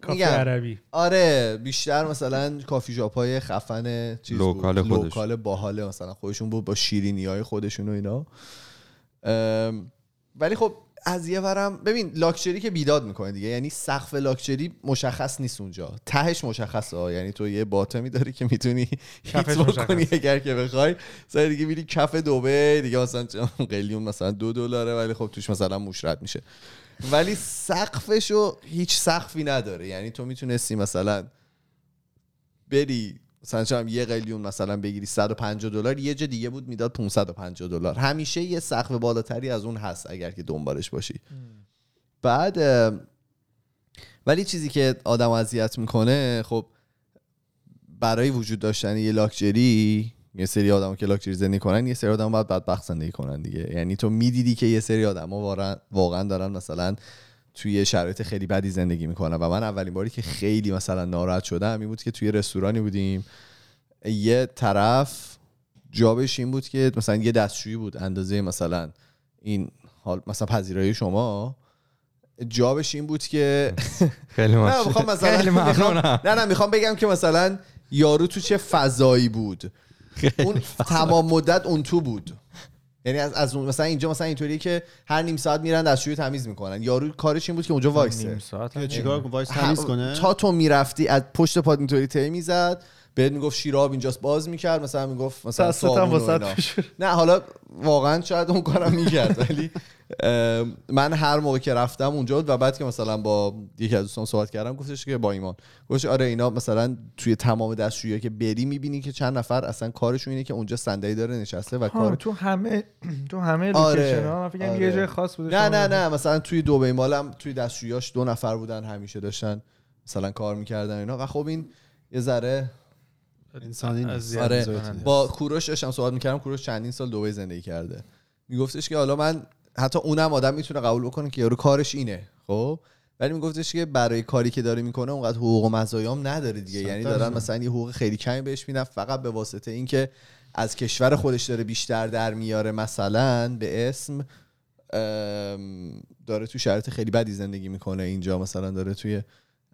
coffee عربی. آره بیشتر مثلا کافی شاپ های خفن چیز local بود. local باحاله مثلا خودشون بود با شیرینی های خودشون و اینا. ولی خب از یه ورم ببین لاکچری که بیداد می‌کنه دیگه یعنی سقف لاکچری مشخص نیست اونجا. تهش مشخصه ها یعنی تو یه bottom ای داری که می‌تونی hit بکنی اگر که بخوای. تهش دیگه میری کف دوبی دیگه مثلا قلیون مثلا دو دلاره ولی خب توش مثلا موشرد میشه. ولی سقفشو هیچ سقفی نداره. یعنی تو می‌تونستی مثلا بری مثلا هم یه قلیون مثلا بگیری 150 دلار یه جا دیگه بود می‌داد 550 دلار. همیشه یه سقف بالاتری از اون هست اگر که دنبالش باشی. بعد ولی چیزی که آدم اذیت می‌کنه خب برای وجود داشتن یه لاکچری یه سری آدم که لاکچری زندگی کنن یه سری آدم باید بدبخت زندگی کنن دیگه. یعنی تو می‌دیدی که یه سری آدم واقعا دارن مثلا توی شرایط خیلی بدی زندگی می‌کنم و من اولین باری که خیلی مثلا ناراحت شدم این بود که توی رستورانی بودیم. یه طرف جابش این بود که مثلا یه دستشویی بود اندازه مثلا این حال مثلا پذیرایی شما. جابش این بود که خیلی نه می‌خوام مثلا نه نه می‌خوام بگم که مثلا یارو تو چه فضایی بود؟ اون تمام مدت اون تو بود. یعنی از, از اون مثلا اینجا مثلا اینطوریه که هر نیم ساعت میرن دستشویی تمیز می‌کنن. یارو کارش این بود که اونجا وایسه. نیم ساعت چیکار وایس تمیز کنه؟ تا تو می‌رفتی از پشت پات اینطوری تی می‌زد. بهت می‌گفت شیر آب اینجاست باز می‌کرد مثلا می‌گفت مثلا صابون نه حالا واقعا شاید اون کارم می‌کرد ولی من هر موقع که رفتم اونجا و بعد که مثلا با یکی از دوستان صحبت کردم گفتش که با ایمان گفتش آره اینا مثلا توی تمام دستشویی که بری می‌بینی که چند نفر اصلا کارشون اینه که اونجا صندلی داره نشسته و کار تو همه تو همه آره. ها فکر آره. یه جای خاص بوده نه نه نه مثلا توی دبی مالم توی دستشوییاش دو نفر بودن همیشه داشتن مثلا کار می‌کردن اینا و خب این یه ذره انسانی آره. با کوروش داشتم صحبت می‌کردم کوروش چندین سال دبی زندگی کرده. میگفتش که حالا من حتی اونم آدم می‌تونه قبول بکنه که یارو کارش اینه خب؟ ولی میگفتش که برای کاری که داره می‌کنه اونقدر حقوق و مزایام نداره دیگه. یعنی دارن مثلا یه حقوق خیلی کمی بهش میدن فقط به واسطه اینکه از کشور خودش داره بیشتر در میاره. مثلا به اسم داره تو شرایط خیلی بدی زندگی می‌کنه اینجا. مثلا داره توی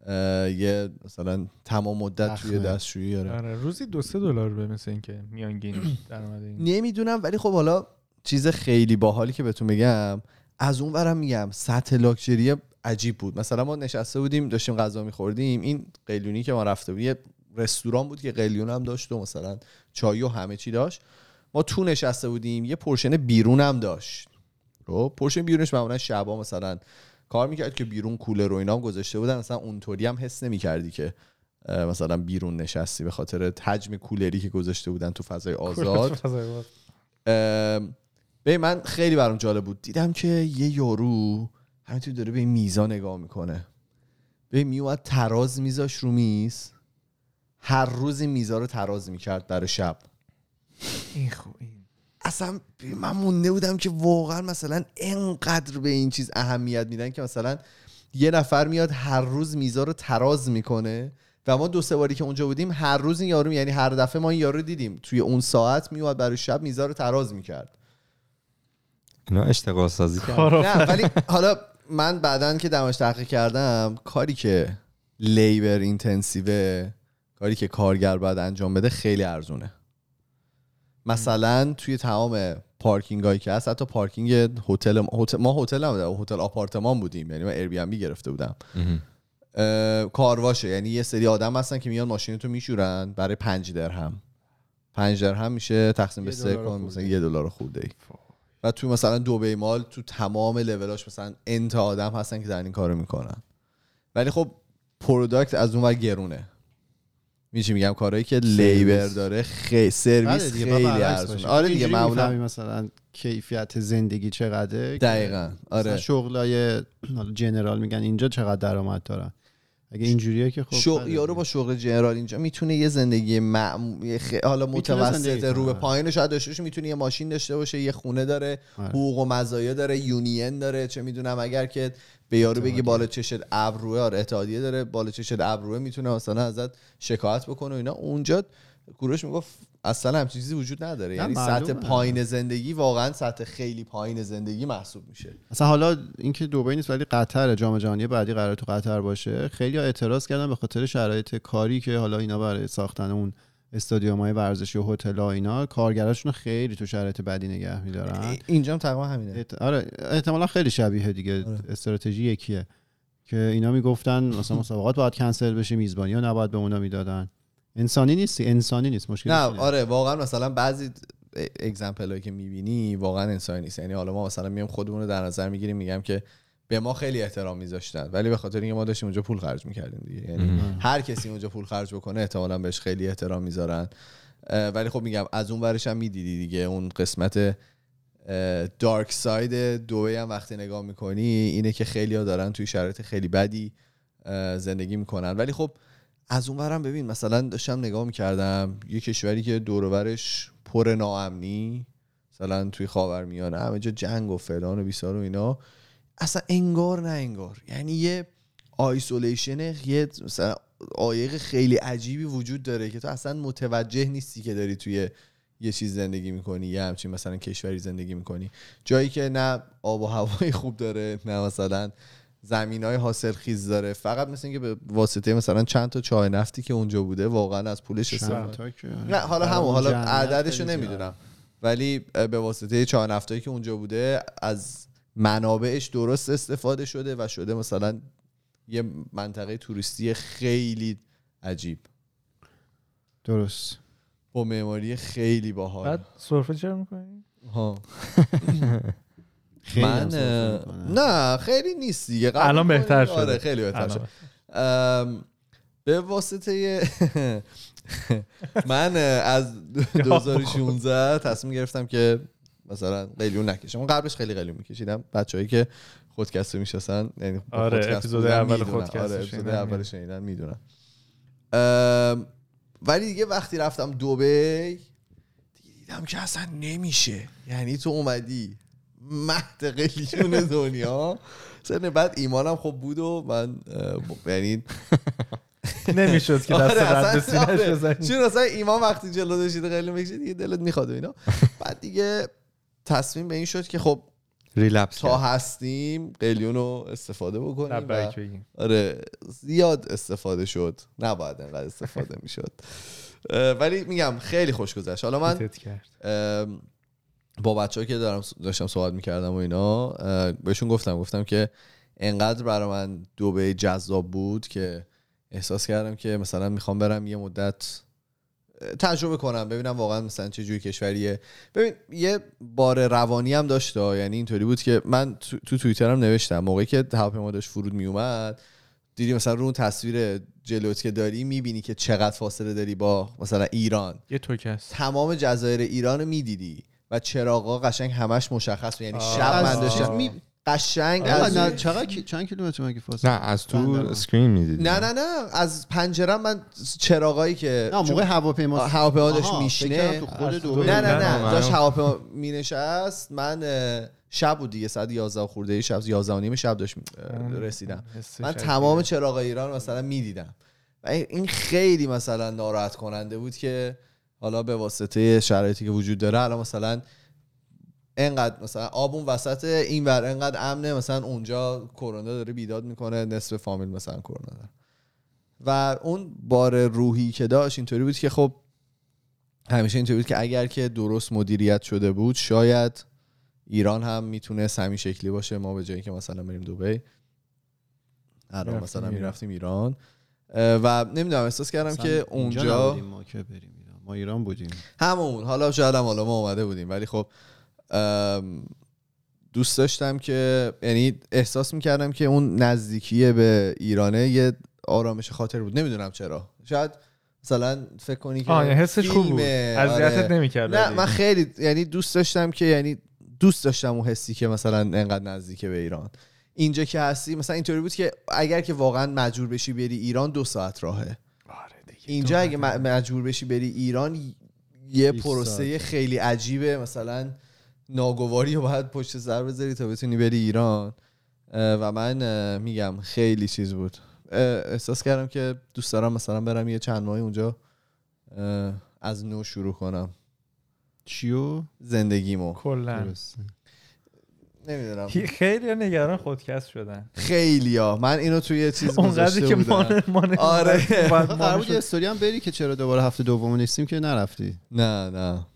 یه مثلا تمام مدت توی دستشویی آره. آره روزی دو سه دلار به مثل اینکه میانگین درآمد نمی‌دونم ولی خب حالا چیز خیلی باحالی که بهتون بگم از اون ورم میگم سطح لاکچری عجیب بود. مثلا ما نشسته بودیم داشتیم غذا میخوردیم این قلیونی که ما رفته بودیم یه رستوران بود که قلیون هم داشت و مثلا چای و همه چی داشت. ما تو نشسته بودیم یه پرشن بیرون هم داشت. خب پرشن بیرونش معمولا شبا مثلا کار می‌کرد که بیرون کولر و اینا هم گذاشته بودن. مثلا اونطوری هم حس نمی‌کردی که مثلا بیرون نشستی به خاطر حجم کولری که گذاشته بودن تو فضای آزاد. به من خیلی برام جالب بود. دیدم که یه یارو همینطور داره به این میزا نگاه می‌کنه. به میومد تراز میزاش رو میز. هر روز این میزا رو تراز می‌کرد در شب. این خوب این اصلا من مونده بودم که واقعا مثلا انقدر به این چیز اهمیت میدن که مثلا یه نفر میاد هر روز میزا رو تراز می‌کنه و ما دو سه باری که اونجا بودیم هر روز این یارو یعنی هر دفعه ما این یارو دیدیم. توی اون ساعت میومد برای شب میزا رو تراز می‌کرد. اینا اشتغال سازی نه ولی حالا من بعدا که دمش تحقیق کردم کاری که لیبر اینتنسیوه کاری که کارگر باید انجام بده خیلی ارزونه. مثلا توی تمام پارکینگ هایی که هست حتی پارکینگ هتل ما هتل نبودم هتل آپارتمان بودیم. یعنی من ایربی گرفته بودم. کارواشه یعنی یه سری آدم هستن که میان ماشینتو میشورن برای پنج درهم. پنج درهم میشه تقسیم به سه کن مثلا یه دلار خورده ای و تو مثلا دبی mall تو تمام لولاش مثلا انت آدم هستن که در این کارو می‌کنن. ولی خب product از اون گرونه. میشه میگم؟ کارهایی که labor داره خیلی سرویس خیلی ارزونه. آره دیگه معمولا مثلا کیفیت زندگی چقدره دقیقا آره. شغلای general میگن اینجا چقدر درآمد دارن. اگه اینجوریه که خب شغل یارو با شغل general اینجا می‌تونه یه زندگی معمولی خ... حالا متوسط رو به پایین شاید داشته باشه می‌تونه یه ماشین داشته باشه یه خونه داره آره. حقوق و مزایا داره union داره چه می‌دونم اگر که به یارو بگی بالا چشت ابروه آره اتحادیه داره بالا چشت ابروه می‌تونه مثلا ازت شکایت بکنه و اینا. اونجا گروش می‌گفت اصلا هم چیزی وجود نداره. یعنی سطح پایین زندگی واقعا سطح خیلی پایین زندگی محسوب میشه. مثلا حالا اینکه دبی نیست ولی قطر جام جهانی بعدی قرار تو قطر باشه خیلی اعتراض کردن به خاطر شرایط کاری که حالا اینا برای ساختن اون استادیوم های ورزشی و هتل ها اینا کارگراشون خیلی تو شرایط بدی نگه میدارن. اینجا هم تقریبا همینه. آره احتمالا خیلی شبیه دیگه آره. استراتژی یکیه. که اینا می‌گفتن مثلا مسابقات باید کنسل بشه میزبانی ها نباید به اونا می‌دادن. انسانی نیستی انسانی نیست مشکل نه آره واقعا مثلا بعضی اگزمپل هایی که می‌بینی واقعا انسانی نیست. یعنی حالا ما مثلا میام خودمون رو در نظر می‌گیریم میگم که به ما خیلی احترام میذاشتن ولی به خاطر اینکه ما داشتیم اونجا پول خرج می‌کردیم دیگه. یعنی هر کسی اونجا پول خرج بکنه احتمالا بهش خیلی احترام می‌ذارن. ولی خب میگم از اون ورش هم می‌دیدی دیگه. اون قسمت dark side دبی هم وقتی نگاه می‌کنی اینه که خیلی ها دارن توی شرایط خیلی بدی زندگی می‌کنن. ولی خب از اون ورم ببین مثلا داشتم نگاه می‌کردم یه کشوری که دورورش پر ناامنی مثلا توی خاورمیانه همه جا جنگ و فلان و بیسار و اینا. اصلا انگار نه انگار. یعنی یه isolation یه مثلا آیق خیلی عجیبی وجود داره که تو اصلا متوجه نیستی که داری توی یه چیز زندگی می‌کنی یه همچین مثلا کشوری زندگی می‌کنی. جایی که نه آب و هوای خوب داره نه مثلا زمین های حاصل خیز داره. فقط مثل اینکه به واسطه مثلا چند تا چای نفتی که اونجا بوده واقعا از پولش استفاده نه حالا همون حالا عددش رو نمی‌دونم. ولی به واسطه چای نفتایی که اونجا بوده از منابعش درست استفاده شده و شده مثلا یه منطقه توریستی خیلی عجیب. درست. با معماری خیلی باحال. بعد سرفه چرا می‌کنی؟ ها. خیلی من. نه خیلی نیست دیگه الان بهتر کنی؟ آره شده. خیلی بهتر الان. شد ام، به واسطه من از 2016 تصمیم گرفتم که مثلا قلیون نکشم قبلش خیلی قلیون میکشیدم بچه‌ای که خودکست رو می‌شناسن یعنی آره، خودکست اپیزود اول می‌دونن. خودکست آره اپیزود شنیدن، اول می‌دونن. شنیدن می‌دونن ولی دیگه وقتی رفتم دبی دیگه دیدم که اصلا نمیشه یعنی تو اومدی مهد قلیون دنیا. سن بعد ایمانم خب بود و من یعنی نمی‌شد که دست آره، رد. بزنی. چون اصلا ایمان وقتی جلو داشتید قلیون بکشید دیگه دلت می‌خواد و اینا. بعد دیگه تصمیم به این شد که خب ریلپس تا. هستیم قلیون رو استفاده بکنیم و آره زیاد استفاده شد. نباید انقدر استفاده می‌شد. ولی میگم خیلی خوش گذشت. حالا من با بچه که دارم داشتم صحبت می‌کردم و اینا بهشون گفتم گفتم که انقدر برای من دوبه جذاب بود که احساس کردم که مثلا می‌خوام برم یه مدت تجربه کنم ببینم واقعا مثلا چه جوری کشوریه. ببین یه بار روانی هم داشت. یعنی اینطوری بود که من تو, تو توییترم نوشتم موقعی که هواپیما داشت فرود میومد دیدی مثلا رو اون تصویر جلوت که داری می‌بینی که چقدر فاصله داری با مثلا ایران. یه توکس. تمام جزایر ایران رو می‌دیدی. و چراغا قشنگ همش مشخص بود. یعنی. شب من از داشتم می- قشنگ از نه، چقدر کی- چند کیلومتر مگه فاصله نه از. تو screen می‌دید نه نه نه از پنجره من چراغایی که نه موقع هواپیما هواپیما داشت میشینه. نه نه نه، داشت هواپیما می نشست من شب بود دیگه ساعت 11 خورده شب 11 و نیم شب داشت رسیدم من تمام چراغ ایران مثلا می‌دیدم و این خیلی مثلا ناراحت کننده بود که حالا به واسطه شرایطی که وجود داره الان مثلا انقدر مثلا آب اون وسط این ور انقدر امنه مثلا اونجا کرونا داره بیداد می‌کنه نصف فامیل مثلا کرونا داره و اون بار روحی که داشت اینطوری بود که خب همیشه اینطوری بود که اگر که درست مدیریت شده بود شاید ایران هم می‌تونه همین شکلی باشه ما به جایی که مثلا بریم دبی الان مثلا. می‌رفتیم ایران و نمی‌دونم احساس کردم که اونجا ما که بریم. ما ایران بودیم. همون. حالا شاید هم حالا ما اومده بودیم ولی خب دوست داشتم که یعنی احساس می‌کردم که اون نزدیکی به ایرانه یه آرامش خاطر بود. نمی‌دونم چرا. شاید مثلا فکر کنی که آه حسش خوب بود. اذیتت آره. نمی‌کرد نه من خیلی یعنی دوست داشتم که یعنی دوست داشتم اون حسی که مثلا انقدر نزدیکه به ایران. اینجا که هستی مثلا اینطوری بود که اگر که واقعا مجبور بشی بری ایران دو ساعت راهه. اینجا اگه مجبور بشی بری ایران یه 20 پروسه. خیلی عجیبه. مثلا ناگواری رو باید پشت سر بذاری تا بتونی بری ایران. و من میگم خیلی چیز بود. احساس کردم که دوست دارم مثلا برم یه چند ماهی اونجا از نو شروع کنم. چیو؟ زندگیمو. کلا. نمی‌دونم. خیلی نگران خودکست شدن. خیلی ها من اینو توی چیز اونقدری گذاشته که بودم. ما ما آره. قرار بود یه. استوری هم بری که چرا دوباره هفته دوم نیستیم که نرفتی. نه نه.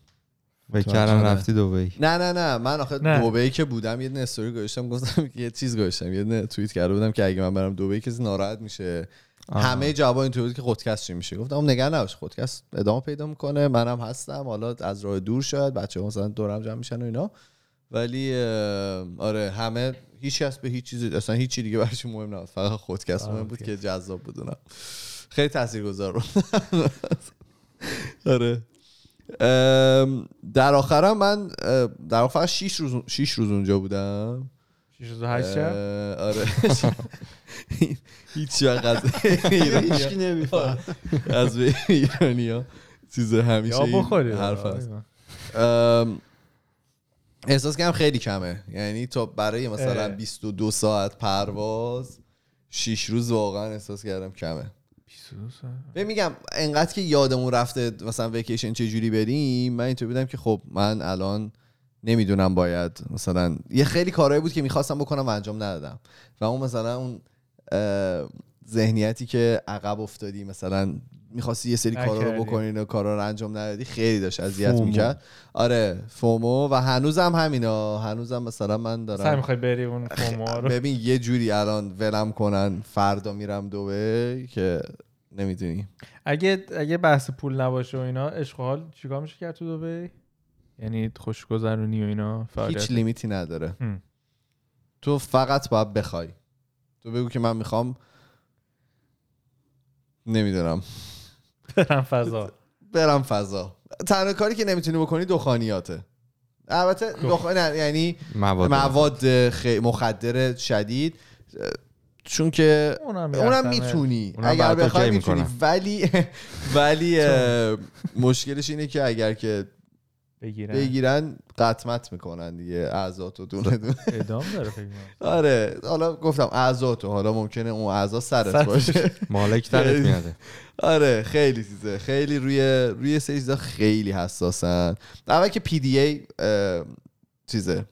آره. رفتی دبی نه نه نه. من آخه نه. دبی که بودم یه استوری گذاشتم گفتم که یه چیز گذاشتم. یه توییت کرده بودم که اگه من برم دبی کسی ناراحت میشه. آها. همه جواب اینطوری بود که خودکست چی میشه؟ گفتم نگران نباش خودکست ادامه پیدا می‌کنه. منم هستم. حالا از راه دور شاید بچه مثلا دورم جمع میشن و اینا. ولی آره همه هیچ کس به هیچ چیزی اصلا هیچی دیگه براشون مهم نبود. فقط خودکست مهم بود که جذاب بدونم خیلی تاثیرگذار بود. آره. ام، در آخرم من در آخر 6 روز 6 روز اونجا بودم. شیش روز و هشت شب؟ اه، آره. هیچ وقت هیچکی نمیفهم. از ایرانی ها چیز همیشه یا این بخوری. حرف هست. ام، احساس کنم خیلی کمه یعنی تا برای مثلا اه. 22 ساعت پرواز 6 روز واقعا احساس کردم کمه 22 ساعت. ببین میگم انقدر که یادمون رفته مثلا ویکیشن چه جوری بریم من اینطور بودم که خب من الان نمی‌دونم باید مثلا یه خیلی کارهایی بود که می‌خواستم بکنم و انجام ندادم و اون مثلا اون ذهنیتی که عقب افتادی مثلا می‌خواستی یه سری کارا رو نکردی. بکنی و کارا رو انجام ندادی خیلی داشت اذیت فومو. می‌کرد. آره فومو و هنوزم همینا هنوزم مثلا من سعی دارم می‌خوای بری اون فوما رو. ببین یه جوری الان ولم کنن فردا میرم دوبه که نمی‌دونی. اگه اگه بحث پول نباشه و اینا عشق حال چیکار میشه کرد تو دبی یعنی خوشگذرونی و اینا فعالیت؟ هیچ لیمیتی نداره. تو فقط باید بخوای. تو بگو که من می‌خوام. نمی‌دونم. برم فضا. برم فضا. تنها کاری که نمی‌تونی بکنی دخانیاته. البته دخان یعنی مواد, مواد مخدر شدید چون که اونم, اونم می‌تونی. اگر بخوای می‌تونی. ولی ولی مشکلش اینه که اگر که بگیرن. بگیرن قطمت می‌کنن دیگه اعضاتو دونه دونه. ادام داره آره حالا گفتم اعضاتو حالا ممکنه اون اعضا سرت باشه. مالک ترت میاده آره خیلی چیزه. خیلی روی روی سیزا خیلی حساسن. اول که پی دی ای چیزه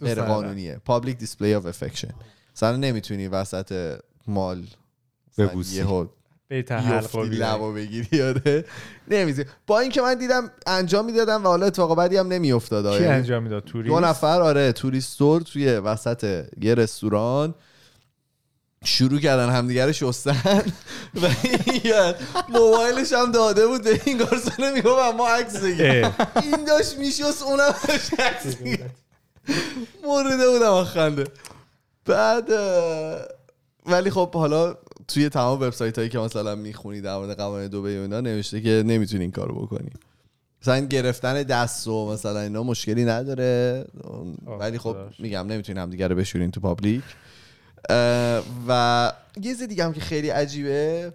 غیر قانونیه. پابلیک دیسپلی اف افکشن مثلا نمی‌تونی وسط مال ببوسی. بیت لبا بگیری یاده نمیزی با اینکه من دیدم انجام می‌دادم و حالا اتفاق بعدی هم نمیافتاد کی انجام می‌داد؟ توریست؟ دو نفر آره توریستور توی وسط یه رستوران. شروع کردن همدیگه رو شستن. و موبایلش هم داده بود به این گارسونه می‌گفت ما عکس بگیر این داشت میشست اونم داشت عکس مرده بودم خنده. بعد ولی خب حالا توی تمام وبسایت هایی که مثلا می‌خونی در مورد قوانین دبی و اینا نوشته که نمی‌تونی این کارو بکنی. مثلا گرفتن دست و مثلا اینا مشکلی نداره. ولی خب میگم نمی‌تونی هم دیگه رو بشورین تو پابلیک. و یه دیگه هم که خیلی عجیبه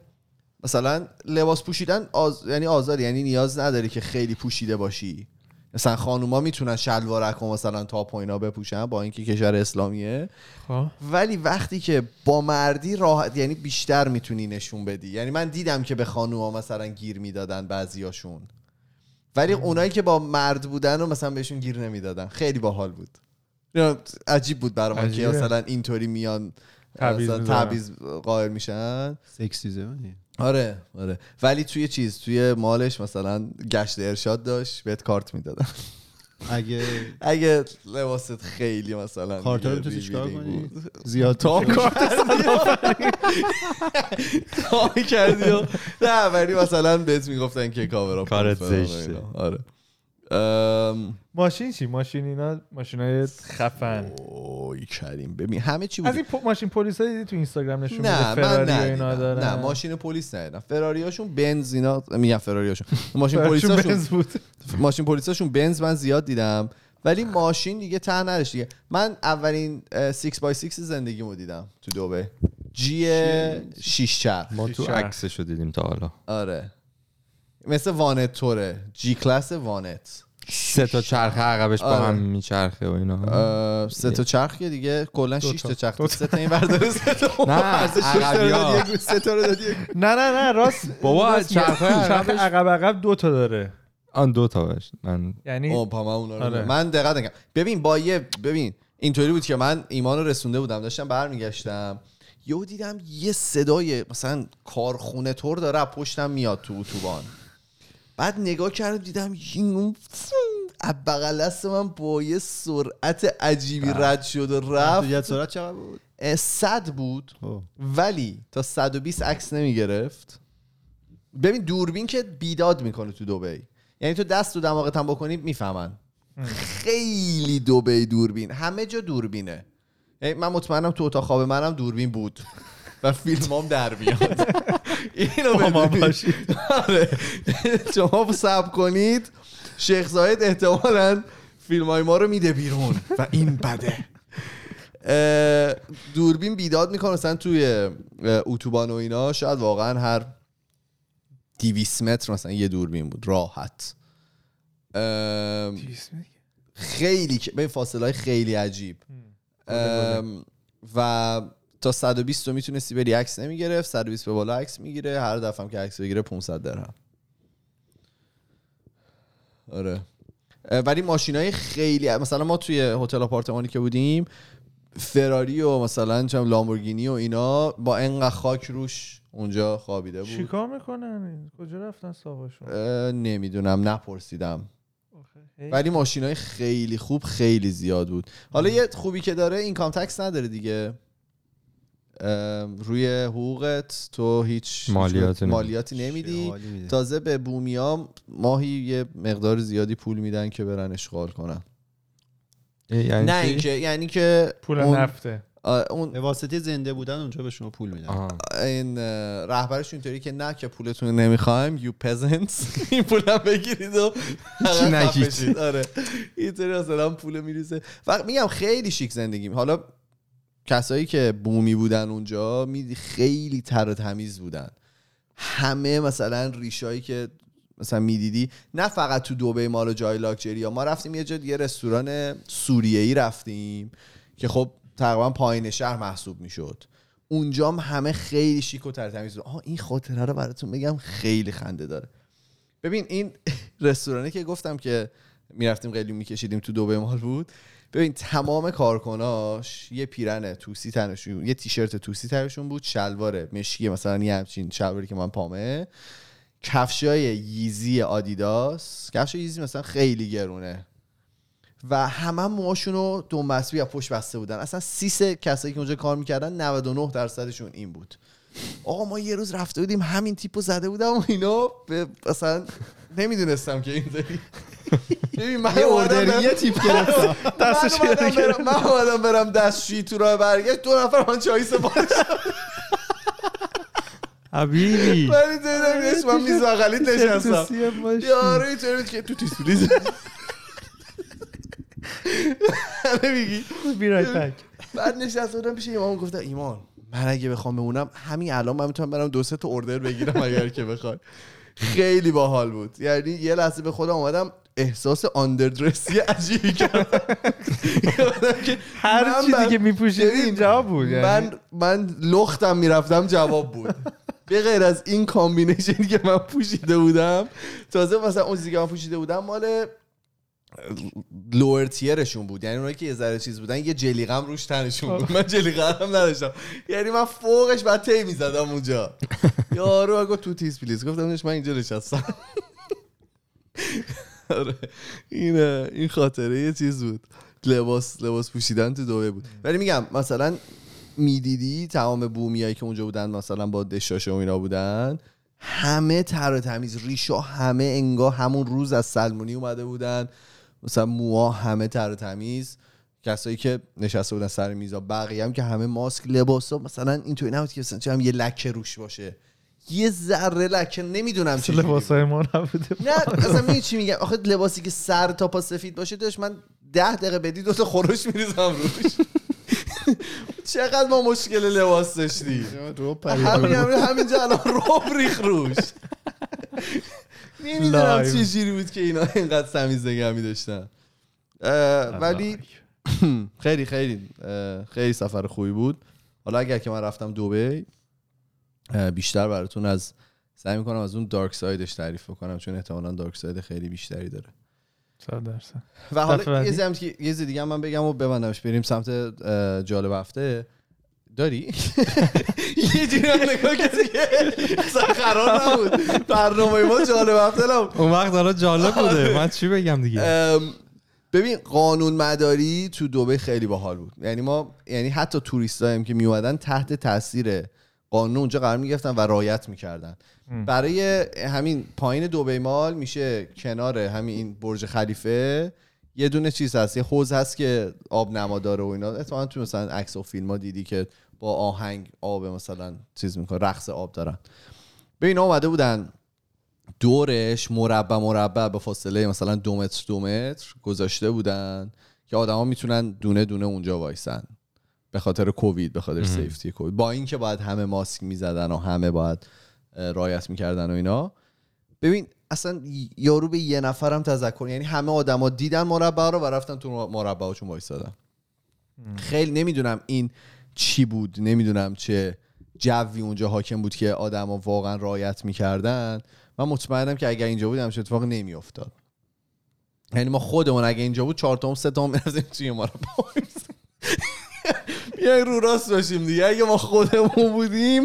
مثلا لباس پوشیدن آز... یعنی آزادی یعنی نیاز نداری که خیلی پوشیده باشی. مثلا خانوما می‌تونن شلوارک و مثلا تاپ و اینا بپوشن با اینکه کشور اسلامیه. خب. ولی وقتی که با مردی راحت یعنی بیشتر می‌تونی نشون بدی. یعنی من دیدم که به خانوما مثلا گیر می‌دادن بعضیاشون. ولی اونایی که با مرد بودن و مثلا بهشون گیر نمی‌دادن. خیلی باحال بود. عجیب بود برام که مثلا اینطوری میان تعویض قائل میشن. سکسی آره آره. ولی توی چیز توی مالش مثلا گشت ارشاد داشت بهت کارت می‌دادن. اگه اگه لباست خیلی مثلا کارت رو تو چیکار کنی؟ زیاد تا کارت کردی نه ولی مثلا بهت می‌گفتن که کاورا کارت زشته. آره. ماشین چی؟ ماشین اینا های خفن. اوی کریم. ببین همه چی بود از این ماشین پلیس دیدی تو اینستاگرام نشون نه من نه اینا داره نه ماشین پلیس نه فراری هاشون بنز اینا میگم فراری هاشون ماشین پلیس بود. ماشین پلیس بنز من زیاد دیدم. ولی ماشین دیگه ته نداشت دیگه. من اولین 6 بای 6 زندگیمو دیدم تو دبی. جی 6 چرخ ما تو عکسشو دیدیم تا حالا. آره. مثل وانت توره. جی کلاس وانت. سه تا چرخ عقبش با هم آره. میچرخه و اینا. سه تا چرخ دیگه کلا 6 تا چرخ. سه تا. این برداره سه تا نه سه تا رو دادی نه نه نه راست. بابا چرخ عقب عقب دو تا داره. آن دو تا باش. من یعنی اونا رو آره. من دقت نکردم. ببین با یه ببین اینطوری بود که من ایمان رو رسونده بودم. داشتم برمیگشتم. یهو دیدم یه صدای مثلا کارخونه تور داره پشتم میاد تو اتوبان. بعد نگاه کردم دیدم این بغل دست من با یه سرعت عجیبی رد شد و رفت. سرعت چقدر بود؟ صد بود. ولی تا 120 عکس نمی گرفت ببین دوربین که بیداد می‌کنه تو دوبی یعنی تو دست تو دماغت هم بکنی می‌فهمن. خیلی دوبی دوربین. همه جا دوربینه. من مطمئنم تو اتاق خواب منم دوربین بود. و فیلمام در میاد. اینو باشید. آره. شما سب کنید. شیخ زاید احتمالا فیلم های ما رو میده بیرون و این بده. دوربین بیداد می‌کنه مثلا توی اتوبان و اینا. شاید واقعا هر 200 متر مثلا یه دوربین بود. راحت. خیلی به فاصله های خیلی عجیب. و تا 120 تو می‌تونستی بری عکس نمی‌گرفت 120 به بالا عکس می‌گیره هر دفعه که عکس بگیره 500 درهم. آره. ولی ماشین های خیلی مثلا ما توی هتل آپارتمانی که بودیم فراری و مثلا چم لامبورگینی و اینا با انقدر خاک روش اونجا خوابیده بود. چیکار می‌کنن؟ کجا رفتن ساقشون نمی‌دونم نپرسیدم. ولی ماشین های خیلی خوب خیلی زیاد بود. حالا یه خوبی که داره این کامتکس نداره دیگه. روی حقوقت تو هیچ مالیات مالیاتی نمیدی. تازه به بومیام ماهی یه مقدار زیادی پول میدن که برن اشغال کنن. یعنی نه اینکه یعنی که پول نفته. اون واسطه زنده بودن اونجا به شما پول میدن. این رهبرش اینطوری که نه که پولتون رو نمی‌خوایم یو پزنتس این پولم بگیرید و نگید آره. اینطوری اصلا پول میریزه. و میگم خیلی شیک زندگیم. حالا کسایی که بومی بودن اونجا می خیلی تر و تمیز بودن. همه مثلا ریشایی که مثلا می‌دیدی نه فقط تو دوبه مال و جای لاکچری ما رفتیم یه جا یه رستوران سوریه ای رفتیم که خب تقریبا پایین شهر محسوب می‌شد. اونجا همه خیلی شیک و ترتمیز آها این خاطره رو براتون بگم خیلی خنده داره. ببین این رستورانی که گفتم که می‌رفتیم قلیون میکشیدیم تو دوبه مال بود ببین تمام کارکناش یه پیرن توسی تنشون یه تیشرت توسی تنشون بود شلوار مشکی مثلا یه همچین شلواری که من پامه. کفشای ییزی آدیداس. کفش ییزی مثلا خیلی گرونه. و همه موهاشون رو دنبسبی یا پشت بسته بودن. اصلا سیس کسایی که اونجا کار می‌کردن 99 درصدشون این بود. آقا ما یه روز رفته بودیم همین تیپو زده بودم و اینا. به اصلا نمی‌دونستم که اینطوری ببین من اوردر یه تیپ گرفتم. دستش من اومدم برم دستشویی تو راه برگشت. دو نفر من چای سفارش حبیبی. ولی دیدم من میز بغلیت نشستم. یارو اینطوری که two teas please میگی be right بعد نشسته بودم پیش ایمان گفتم ایمان من اگه بخوام بمونم همین الان من می‌تونم برم دو سه تا order بگیرم اگر که بخوای. خیلی باحال بود. یعنی یه لحظه به خودم اومدم احساس underdressed ی عجیبی کردم. هر چیزی که میپوشیدی اینجا بود یعنی. من من لختم می‌رفتم جواب بود. به غیر از این combination ی که من پوشیده بودم تازه مثلا اون چیزی که من پوشیده بودم مال lower tier شون بود. یعنی اونایی که یه ذره چیز بودن یه جلیقم روش تنشون بود. من جلیقم هم نداشتم. یعنی من فوقش باید تی می‌زدم اونجا. یارو اگه two teas please. گفتم من اینجا نشستم. آره. این این خاطره یه چیز بود. لباس لباس پوشیدن تو دوبی بود. ولی میگم مثلا می‌دیدی تمام بومیایی که اونجا بودن مثلا با دشاشه و اینا بودن همه تر تمیز ریشا همه انگار همون روز از سلمونی اومده بودن. مثلا موها همه تر و تمیز کسایی که نشسته بودن سر میزا بقیه هم که همه ماسک لباسا مثلا اینطوری نبود که مثلا هم یه لکه روش باشه. یه ذره لکه نمی‌دونم چه لباسای ما نبوده. نه اصلا می چی میگم؟ آخه لباسی که سر تا پا سفید باشه داشت من ده دقیقه بدی دو تا خروش میریزم روش. چقدر ما مشکل لباس داشتی همین همینجا الان روب ریخ روش. نمی‌دونم چه جوری بود که اینا اینقدر سمیزدگی همی داشتن ولی خیلی خیلی خیلی سفر خوبی بود. حالا اگر که من رفتم دوبی بیشتر براتون از سعی می‌کنم از اون دارک سایدش تعریف کنم چون احتمالا دارک ساید خیلی بیشتری داره. و حالا یه یه دیگه من بگم و ببندمش بریم سمت جالب هفته. داری؟ یه جوری نگاه کسی که اصلا قرار نبود. برنامه ما جالب هفته اون وقت حالا جالب بوده. من چی بگم دیگه؟ ببین قانون مداری تو دوبه خیلی باحال بود. یعنی ما یعنی حتی توریست که میومدن تحت تاثیر قانون اونجا قرار می‌گرفتن و رایت می‌کردن. برای همین پایین دوبه مال میشه کنار همین این برج خلیفه. یه دونه چیز هست یه حوز هست که آب نما داره و اینا. اتفاقا تو مثلا عکس و فیلم ها دیدی که با آهنگ آب مثلا چیز می‌کنه رقص آب دارن. به اینا اومده بودن دورش مربع مربع به فاصله مثلا دو متر دو متر گذاشته بودن که آدما می‌تونن دونه دونه اونجا وایسن. به خاطر کووید به خاطر سیفتی کووید. با اینکه باید همه ماسک می‌زدن و همه باید رایت می‌کردن و اینا. ببین اصلا یارو به یه نفرم تذکر یعنی همه آدما دیدن مربع رو و رفتن تو مربعشون وایسادن. خیلی نمی‌دونم این چی بود؟ نمی‌دونم چه جوی اونجا حاکم بود که آدما واقعا رایت می‌کردن. من مطمئنم که اگر اینجا بودم چه اتفاقی نمیافتاد. یعنی ما خودمون اگه اینجا بود چهار تا سه تا می‌رفتیم توی مربع بیاین رو راست باشیم دیگه. اگه ما خودمون بودیم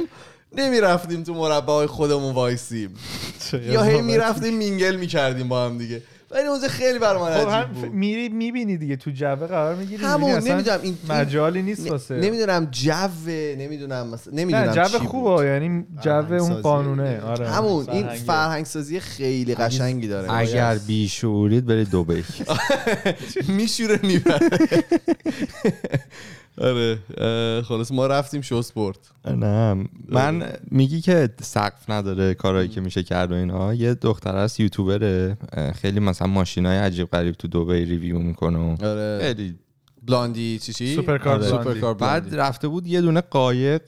نمی‌رفتیم تو مربع های خودمون وایسیم. یا هی می‌رفتیم mingle می‌کردیم با هم دیگه. ولی اونجا خیلی برای من خب عجیب هم بود. میری می‌بینی دیگه تو جوه قرار می‌گیری همون نمی‌دونم این مجالی نیست واسه. نمی‌دونم جوه نمی‌دونم مثلا نمی‌دونم جو. خوبه یعنی جو اون فرهنگسازی. قانونه آره. همون این. فرهنگ سازی خیلی قشنگی داره. اگر بیشعورید برید دبی. میشوره می‌بره. آره خلاص ما رفتیم شو سپورت. نه. من میگی که سقف نداره کارهایی که میشه کرد و اینا. یه دختر هست یوتیوبره. خیلی مثلا ماشینای عجیب غریب تو دبی review می‌کنه و آره. خیلی Blondie چی چی؟ supercar آره. supercar بعد. رفته بود یه دونه قایق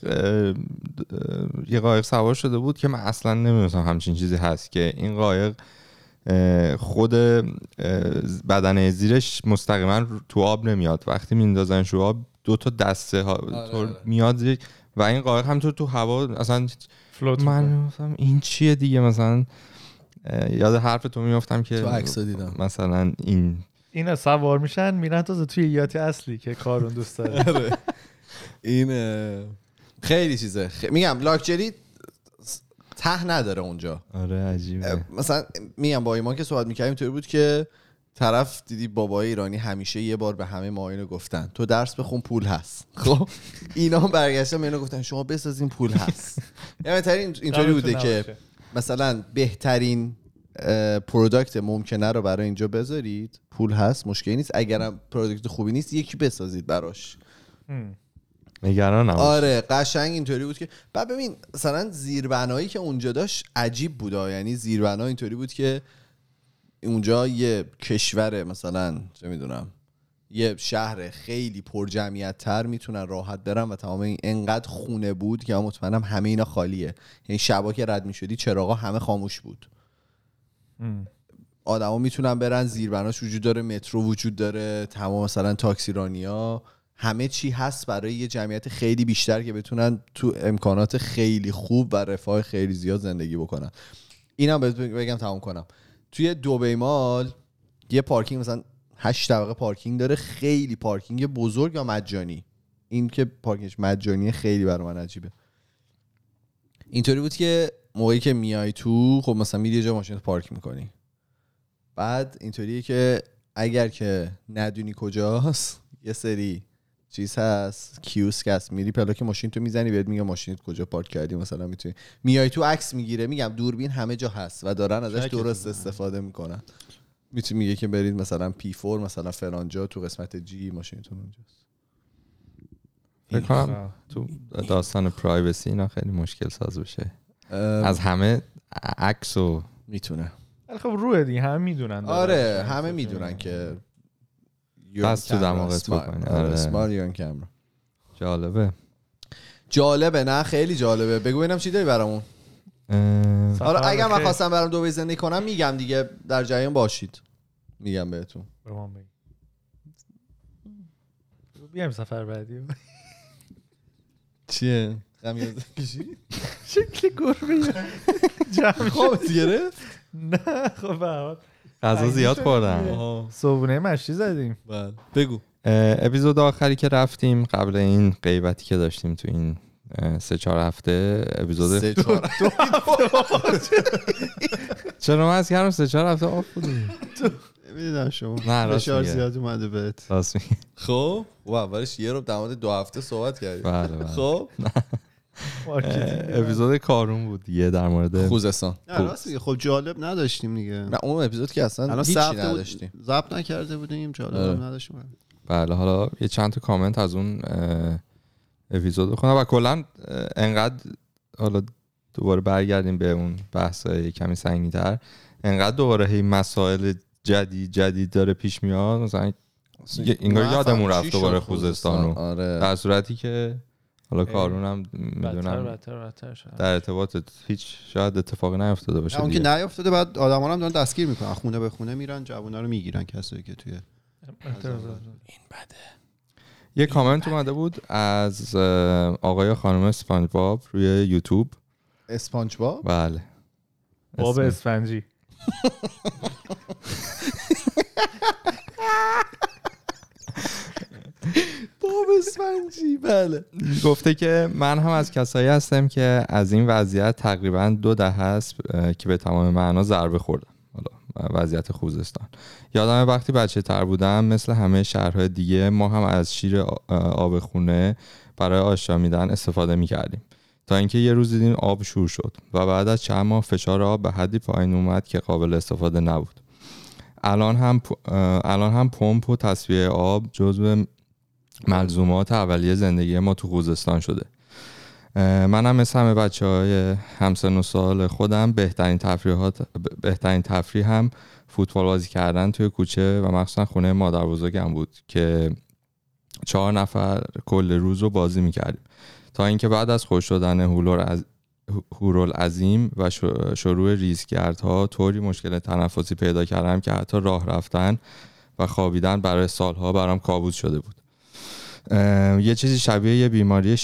یه قایق سوار شده بود که من اصلا نمی‌دونستم همچین چیزی هست که این قایق خود اه، بدنه زیرش مستقیما تو آب نمیاد. وقتی میندازنش رو آب دو تا دسته ها آره، طور آره. میاد و این قایق همطور تو هوا اصلا فلوت من. مثلا این چیه دیگه مثلا یاد حرف تو میافتم که تو عکس‌ها دیدم. مثلا این اینا سوار میشن میرن تازه توی یات اصلی که کارون دوست داره این اه، خیلی چیزه خ- میگم لاکچری ته نداره اونجا آره عجیبه مثلا میگم با ایمان که صحبت می‌کردیم اینطوری بود که طرف دیدی بابای ایرانی همیشه یه بار به همه ما اینو گفتن. تو درس بخون پول هست. خب. اینا هم برگشتن اینو گفتن شما بسازین پول هست. یعنی بهترین اینطوری بوده که. مثلا بهترین product ممکنه رو برای اینجا بذارید. پول هست مشکلی نیست. اگرم product خوبی نیست یکی بسازید براش. نگران آره قشنگ اینطوری بود که بعد ببین مثلا زیربنایی که اونجا داشت عجیب بود. یعنی زیربنا اینطوری بود که اونجا یه کشور مثلا چه می‌دونم یه شهر خیلی پر جمعیت تر می‌تونن راحت برن و تمام این انقدر خونه بود که مطمئنم همه اینا خالیه. یعنی شبا که رد می‌شدی چراغا همه خاموش بود. آدما می‌تونن برن زیربناش وجود داره مترو وجود داره تمام مثلا تاکسیرانیا همه چی هست برای یه جمعیت خیلی بیشتر که بتونن تو امکانات خیلی خوب و رفاه خیلی زیاد زندگی بکنن. اینم بگم تمام کنم. توی دوبی mall یه پارکینگ مثلا هشت طبقه پارکینگ داره خیلی پارکینگ بزرگ یا مجانی؟ این که پارکینگش مجانیه خیلی برای من عجیبه. اینطوری بود که موقعی که میای تو خب مثلا میری یه جا ماشین پارک می‌کنی. بعد اینطوریه که اگر که ندونی کجاست یه سری چیز هست کیوسک هست. میری پلاک ماشین تو می‌زنی بهت میگه ماشینت کجا پارک کردی؟ مثلا می‌تونی میای تو عکس می‌گیره میگم دوربین همه جا هست و دارن ازش درست. استفاده می‌کنن. می‌تونی میگه که برید مثلا پی 4 مثلا فلان جا تو قسمت جی ماشینتون اونجاست. فکر کنم تو داستان پرایوسی اینا خیلی مشکل ساز بشه. از همه عکس و می‌تونه. خب روه دیگه همه می‌دونن آره همه می‌دونن که دست تو دماغت بکنی. آره. اسمال یا کامرا جالبه. جالبه نه خیلی جالبه. بگو ببینم چی داری برامون. حالا اگر من. خواستم برام دبی زندگی کنم میگم دیگه در جریان باشید. میگم بهتون. بیایم سفر بعدی. چیه؟ غمیازه کشی؟ شکل گربه. جمع خوابت گرفت نه خب به. غذا زیاد خوردم آها. صبحونه مشتی زدیم. بله. بگو. اپیزود آخری که رفتیم قبل این غیبتی که داشتیم تو این سه چهار هفته اپیزود سه چهار چرا من از کردم سه چهار هفته آف بودیم؟ نمی‌دونم شما. نه، راست میگه. زیاد اومده بهت. راست. خب و اولش یه رو در مورد دو هفته صحبت کردیم. بله بله. خب؟ اپیزود کارون بود دیگه در مورد خوزستان. خب جالب نداشتیم دیگه. نه اون اپیزود که اصلا هیچی نداشتیم بود ضبط نکرده بودیم جالب آره. نداشتیم. بله حالا یه چند تا کامنت از اون اپیزود بخونم. و کلا انقدر حالا دوباره برگردیم به اون بحث کمی سنگین‌تر. انقدر دوباره هی مسائل جدید جدید داره پیش میاد. مثلا یه- انگار یادمون رفت دوباره خوزستان رو. آره. در صورتی که حالا. کارونم بدتر می‌دونم در ارتباط هیچ شاید اتفاقی نیفتاده باشه اون که دیگه. نیافتاده بعد آدما هم دارن دستگیر می‌کنن. خونه به خونه میرن جوونا رو می‌گیرن کسایی که توی یه کامنت اومده بود از آقای خانم اسپانج باب روی یوتیوب. اسپانج باب بله. باب اسفنجی. باب اسفنجی بله. گفته که من هم از کسایی هستم که از این وضعیت تقریبا دو ده هست اه، که به تمام معنا ضربه خوردم وضعیت خوزستان. یادم وقتی بچه تر بودم مثل همه شهرهای دیگه ما هم از شیر آب خونه برای آشامیدن استفاده می‌کردیم. تا اینکه یه روز دیدیم آب شور شد و بعد از چند ماه فشار آب به حدی پایین اومد که قابل استفاده نبود. الان هم الان هم پمپ و تصفیه آب جزو ملزومات اولیه زندگی ما تو خوزستان شده. منم مثل همه بچه های همسن و سال خودم بهترین تفریحات بهترین تفریح هم فوتبال بازی کردن توی کوچه و مخصوصا خونه مادر بزرگم بود که چهار نفر کل روز رو بازی می‌کردیم. تا اینکه بعد از خوش شدن هورول عظیم و شروع ریزگردها طوری مشکل تنفسی پیدا کردم که حتی راه رفتن و خوابیدن برای سالها برام کابوس شده بود. یه چیزی شبیه یه بیماری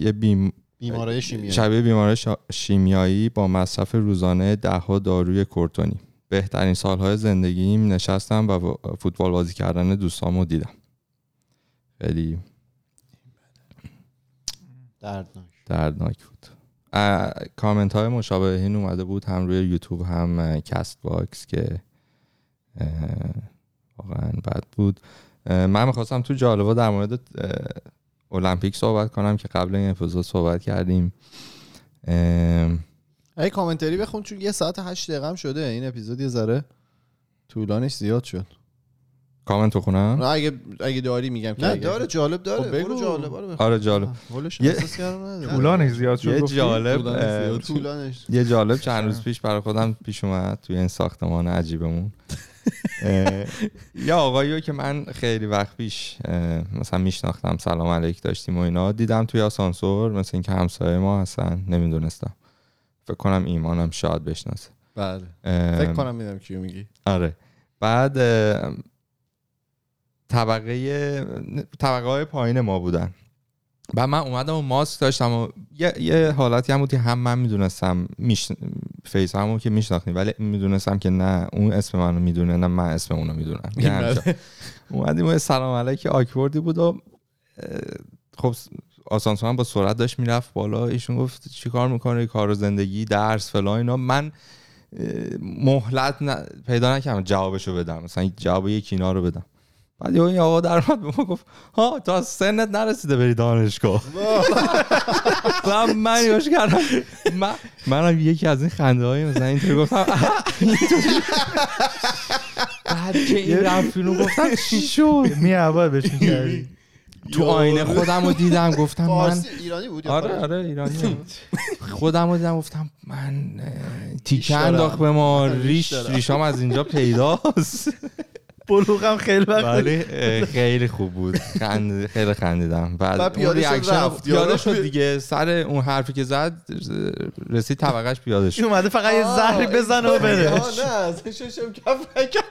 یه بیم... بیماری شیمیایی. شبیه بیماری شیمیایی با مصرف روزانه دهها داروی کورتونی. بهترین سالهای زندگیم نشستم و فوتبال بازی کردن دوستامو دیدم. خیلی دردناک. دردناک بود. کامنت های مشابه این اومده بود هم روی یوتیوب هم Castbox که واقعا بد بود. من می‌خواستم تو جالبا در مورد المپیک صحبت کنم که قبل این اپیزود صحبت کردیم. ای کامنت رو بخون چون یه ساعت هشت دقیقه هم شده. این اپیزود یه ذره طولانش زیاد شد. کامنت بخونم نه اگه اگه داری میگم که نه داره جالب داره. خب بگو. جالب آره جالب. یه طولانش زیاد شد یه؟ جالب طولانش یه جالب چند روز پیش برای خودم پیش اومد توی این ساختمان عجیبمون. یه آقایی که من خیلی وقت پیش مثلا میشناختم سلام علیک داشتیم و اینا دیدم توی آسانسور مثل اینکه همسایه ما هستن نمی‌دونستم. فکر کنم ایمانم شاید بشناسه. بله. فکر کنم می‌دونم کیو میگی. آره. بعد طبقه طبقه های پایین ما بودن. بعد من اومدم و ماسک داشتم و یه, یه حالتی هم بود که هم من می‌دونستم میش... face همون که میشناختیم ولی می‌دونستم که نه اون اسم منو می‌دونه نه من اسم اونو می‌دونم. یه همچین- اومدیم و سلام علیک awkward ی بود و خب آسانسور با سرعت داشت می‌رفت بالا. ایشون گفت چی کار می‌کنه کار و زندگی درس فلان اینا. من مهلت ن- پیدا نکردم جوابشو بدم. مثلا جواب یکی اینا رو بدم. بعد یه این آقا در اومد به ما گفت ها تا سنت نرسیده بری دانشگاه و من یوش کردم من منم یکی از این خنده های مثلا اینطوری گفتم اینطوری. بعد که این رفت اینو گفتم چی شد می اول بهش کردی تو آینه خودم رو دیدم گفتم من ایرانی بود آره؟ آره ایرانی خودم رو دیدم گفتم من تیکه. انداخت به ما ریش. ریشام از اینجا پیداست بلوغم خیلی وقت ولی خیلی خوب بود. خند خیلی خندیدم. بعد بعد پیاده شد. پیاده شد دیگه. سر اون حرفی که زد رسید طبقش پیاده شد. اومده فقط یه زهری بزنه و بره. آه، نه از ششم کف نکرد.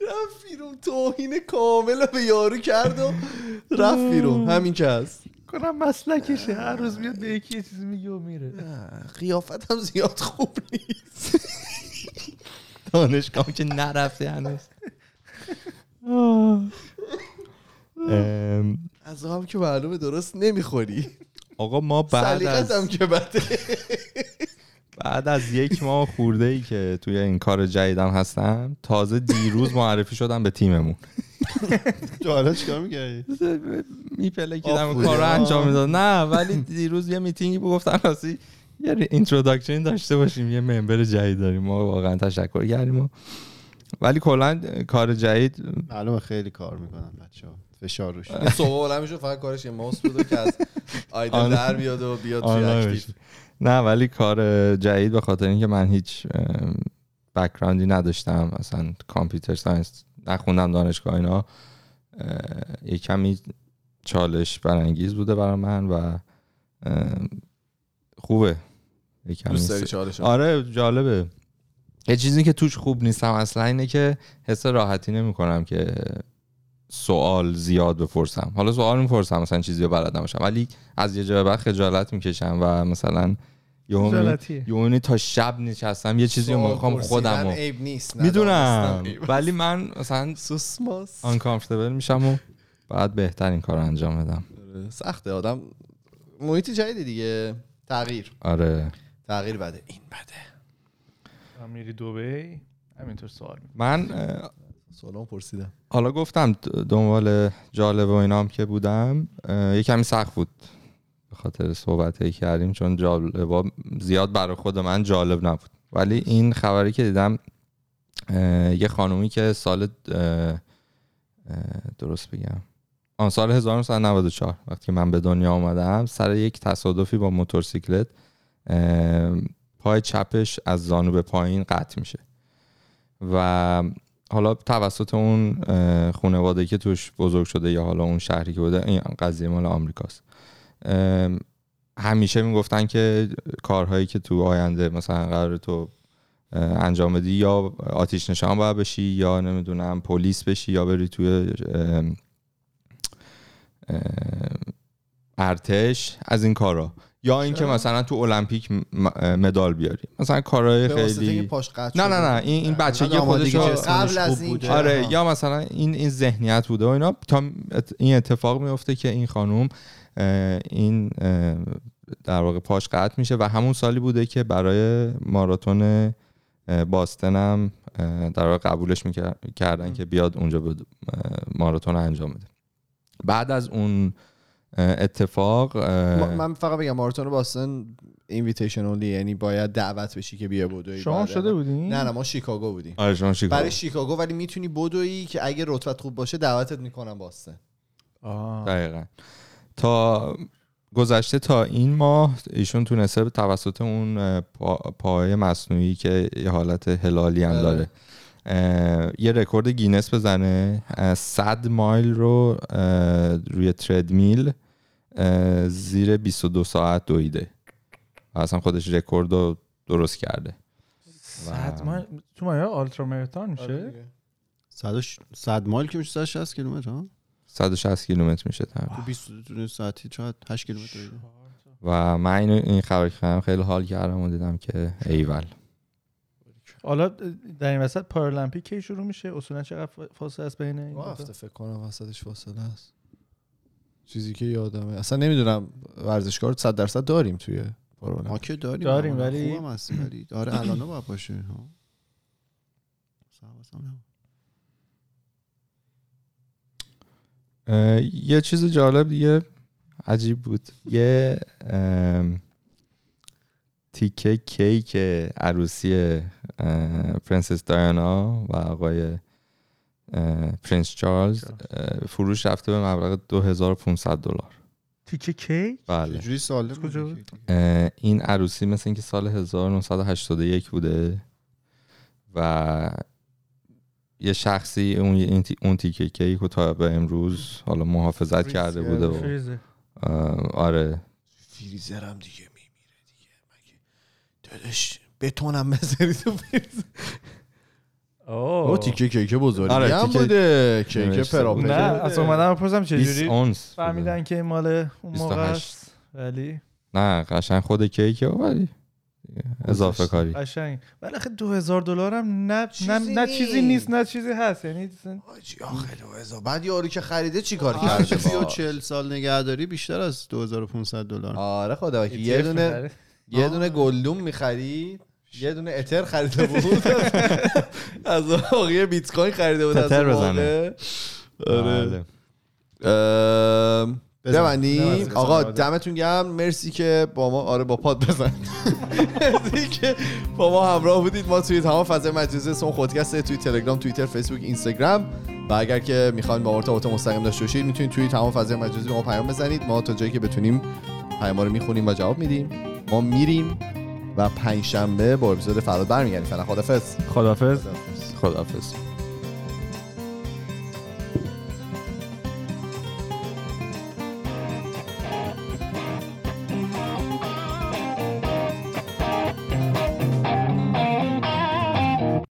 رفت بیرون. توهین کامل به یارو کرد و رفت بیرون. همین که هست. کنم مسلکشه. هر روز میاد به یکی یه چیزی میگه و میره. قیافت هم زیاد خوب نیست. دانشگاه که نرفته هنوز. از هم که معلومه درست نمی‌خوری. آقا ما بعد هم از که بده. بعد از یک ماه خورده ای که توی این کار جدیدم هستم تازه دیروز معرفی شدم به تیممون. تو حالا چیکار می‌کردی؟ میپلکیدم آفرین. کار رو انجام می‌داد نه ولی دیروز یه میتینگی بود گفتم راستی یه introduction داشته باشیم. یه member جدید داریم. ما واقعا تشکر کردیم و ولی کلا کار جدید معلومه خیلی کار می‌کنن بچه ها فشار روش. صبح بلند فقط کارش یه ماوس بود که از idle آن- در بیاد و بیاد توی. نه ولی کار جدید به خاطر اینکه من هیچ بکراندی نداشتم. مثلا کامپیوتر ساینس نخوندم دانشگاه اینا. یه کمی چالش برانگیز بوده برای من و خوبه. دوست داری س- چالش آره جالبه. یه چیزی که توش خوب نیستم اصلا اینه که حس راحتی نمی کنم که سوال زیاد بپرسم. حالا سوال می‌پرسم مثلا چیزی رو بلد نباشم. ولی از یه جای بعد خجالت می‌کشم و مثلا می تا شب نشستم یه چیزی رو می‌خوام خودم رو عیب نیست می‌دونم. ولی من مثلا سوسماس uncomfortable میشم و بعد بهتر این کار رو انجام بدم. سخته. آدم محیط جدیدی دیگه. تغییر. آره. تغییر بده. این بده. میری دبی همینطور سوال من سوالم پرسیدم. حالا گفتم دنبال جالب و اینام که بودم یه کمی سخت بود به خاطر صحبت کردیم چون جالب زیاد برای خود من جالب نبود. ولی این خبری که دیدم یه خانومی که سال درست بگم. آن سال 1994 وقتی من به دنیا آمدم سر یک تصادفی با موتورسیکلت پای چپش از زانو به پایین قطع میشه. و حالا توسط اون خانواده که توش بزرگ شده یا حالا اون شهری که بوده این قضیه مال آمریکاست. همیشه می‌گفتن که کارهایی که تو آینده مثلا قرار تو انجام بدی یا آتیش نشان باید بشی یا نمی‌دونم پلیس بشی یا بری توی ارتش از این کارا. یا اینکه مثلا تو المپیک مدال بیاری مثلا کارهای خیلی نه نه نه این این بچگی خودش قبل از این آره یا مثلا این این ذهنیت بوده. و اینا تا این اتفاق میفته که این خانم این در واقع پاش قطع میشه و همون سالی بوده که برای ماراتون باستنم در واقع قبولش می‌کردن که بیاد اونجا ماراتون انجام بده. بعد از اون اتفاق من فقط بگم ماراتون باستن اینویتیشن اولی یعنی باید دعوت بشی که بیا بدوی. شما شده بودین نه نه ما شیکاگو بودیم. آره شما شیکاگو. برای شیکاگو ولی می‌تونی بدوی که اگه رتبت خوب باشه دعوتت می‌کنن باستن. دقیقا. تا گذشته تا این ماه ایشون تونسته به توسط اون پای مصنوعی که یه حالت هلالی هم داره. یه رکورد گینس بزنه. 100 مایل رو روی تردمیل زیر 22 ساعت دویده. اصلا خودش رکورد رو درست کرده. 100 مایل؟ تو مایل ultra marathon میشه؟ 100 مایل که میشه 160 کیلومتر؟ 160 کیلومتر میشه تو 22 ساعتی شاید 8 کیلومتر و من این خبر که خیلی حال کردم و دیدم که ایول. حالا در این وسط پارالمپیک کی شروع میشه؟ اصولا چقدر فاصله است بین این هفته فکر کنم وسطش فاصله است. چیزی که یادمه. اصلا نمی‌دونم ورزشکار 100 درصد داریم توی پارالمپیک. ما که داریم. داریم ولی خوبم هست ولی آره الان باید باشه یه چیز جالب دیگه عجیب بود. یه تیکه کیک عروسی پرنسس دایانا و آقای پرنس چارلز فروش رفته به مبلغ 2500 دلار. تیکه کیک؟ بله. جوری سال این عروسی مثل اینکه سال 1981 بوده و یه شخصی اون اون تیکه کیک رو تا به امروز حالا محافظت کرده بوده و آره. دیگه میمیره دیگه. داداش بتونم بذاری تو او تیکه کیک بزرگی آره، هم تیکه- بوده. کیک نوشته. پراپه نه اصلا اومدم بپرسم 20 چجوری؟ اونس فهمیدن که این مال اون موقع 28. است. ولی؟ نه قشنگ خود کیکه ولی. اضافه کاری. قشنگ. ولی آخه 2000 دلار هم نه چیزی نه, نه. چیزی نیست نه چیزی هست. یعنی حاجی آخه دو هزار. بعد یارو که خریده چی کار هر کرده؟ چیزی رو با؟ 40 سال نگهداری بیشتر از 2500 دلار. آره خدا وکیل. یه دونه یه دونه گلدوم می‌خرید؟ یه دونه اتر خریده بود؟ از آقای بیت کوین خریده بود از اون بزنه. آره. بله. ببندیم. ببند. آقا دمتون گرم. مرسی که با ما آره با پاد بزن. مرسی که با ما همراه بودید. ما توی تمام فضای مجازی اسم خودکسته توی تلگرام توییتر فیسبوک اینستاگرام. و اگر که می‌خواین با ارتباط مستقیم داشته باشید می‌تونید توی تمام فضای مجازی ما پیام بزنید. ما تا جایی که بتونیم پیام رو می‌خونیم و جواب میدیم. ما میریم و پنج شنبه با اپیزود فردا برمیگردیم. فعلا خدافظ. خدافظ. خداحافظ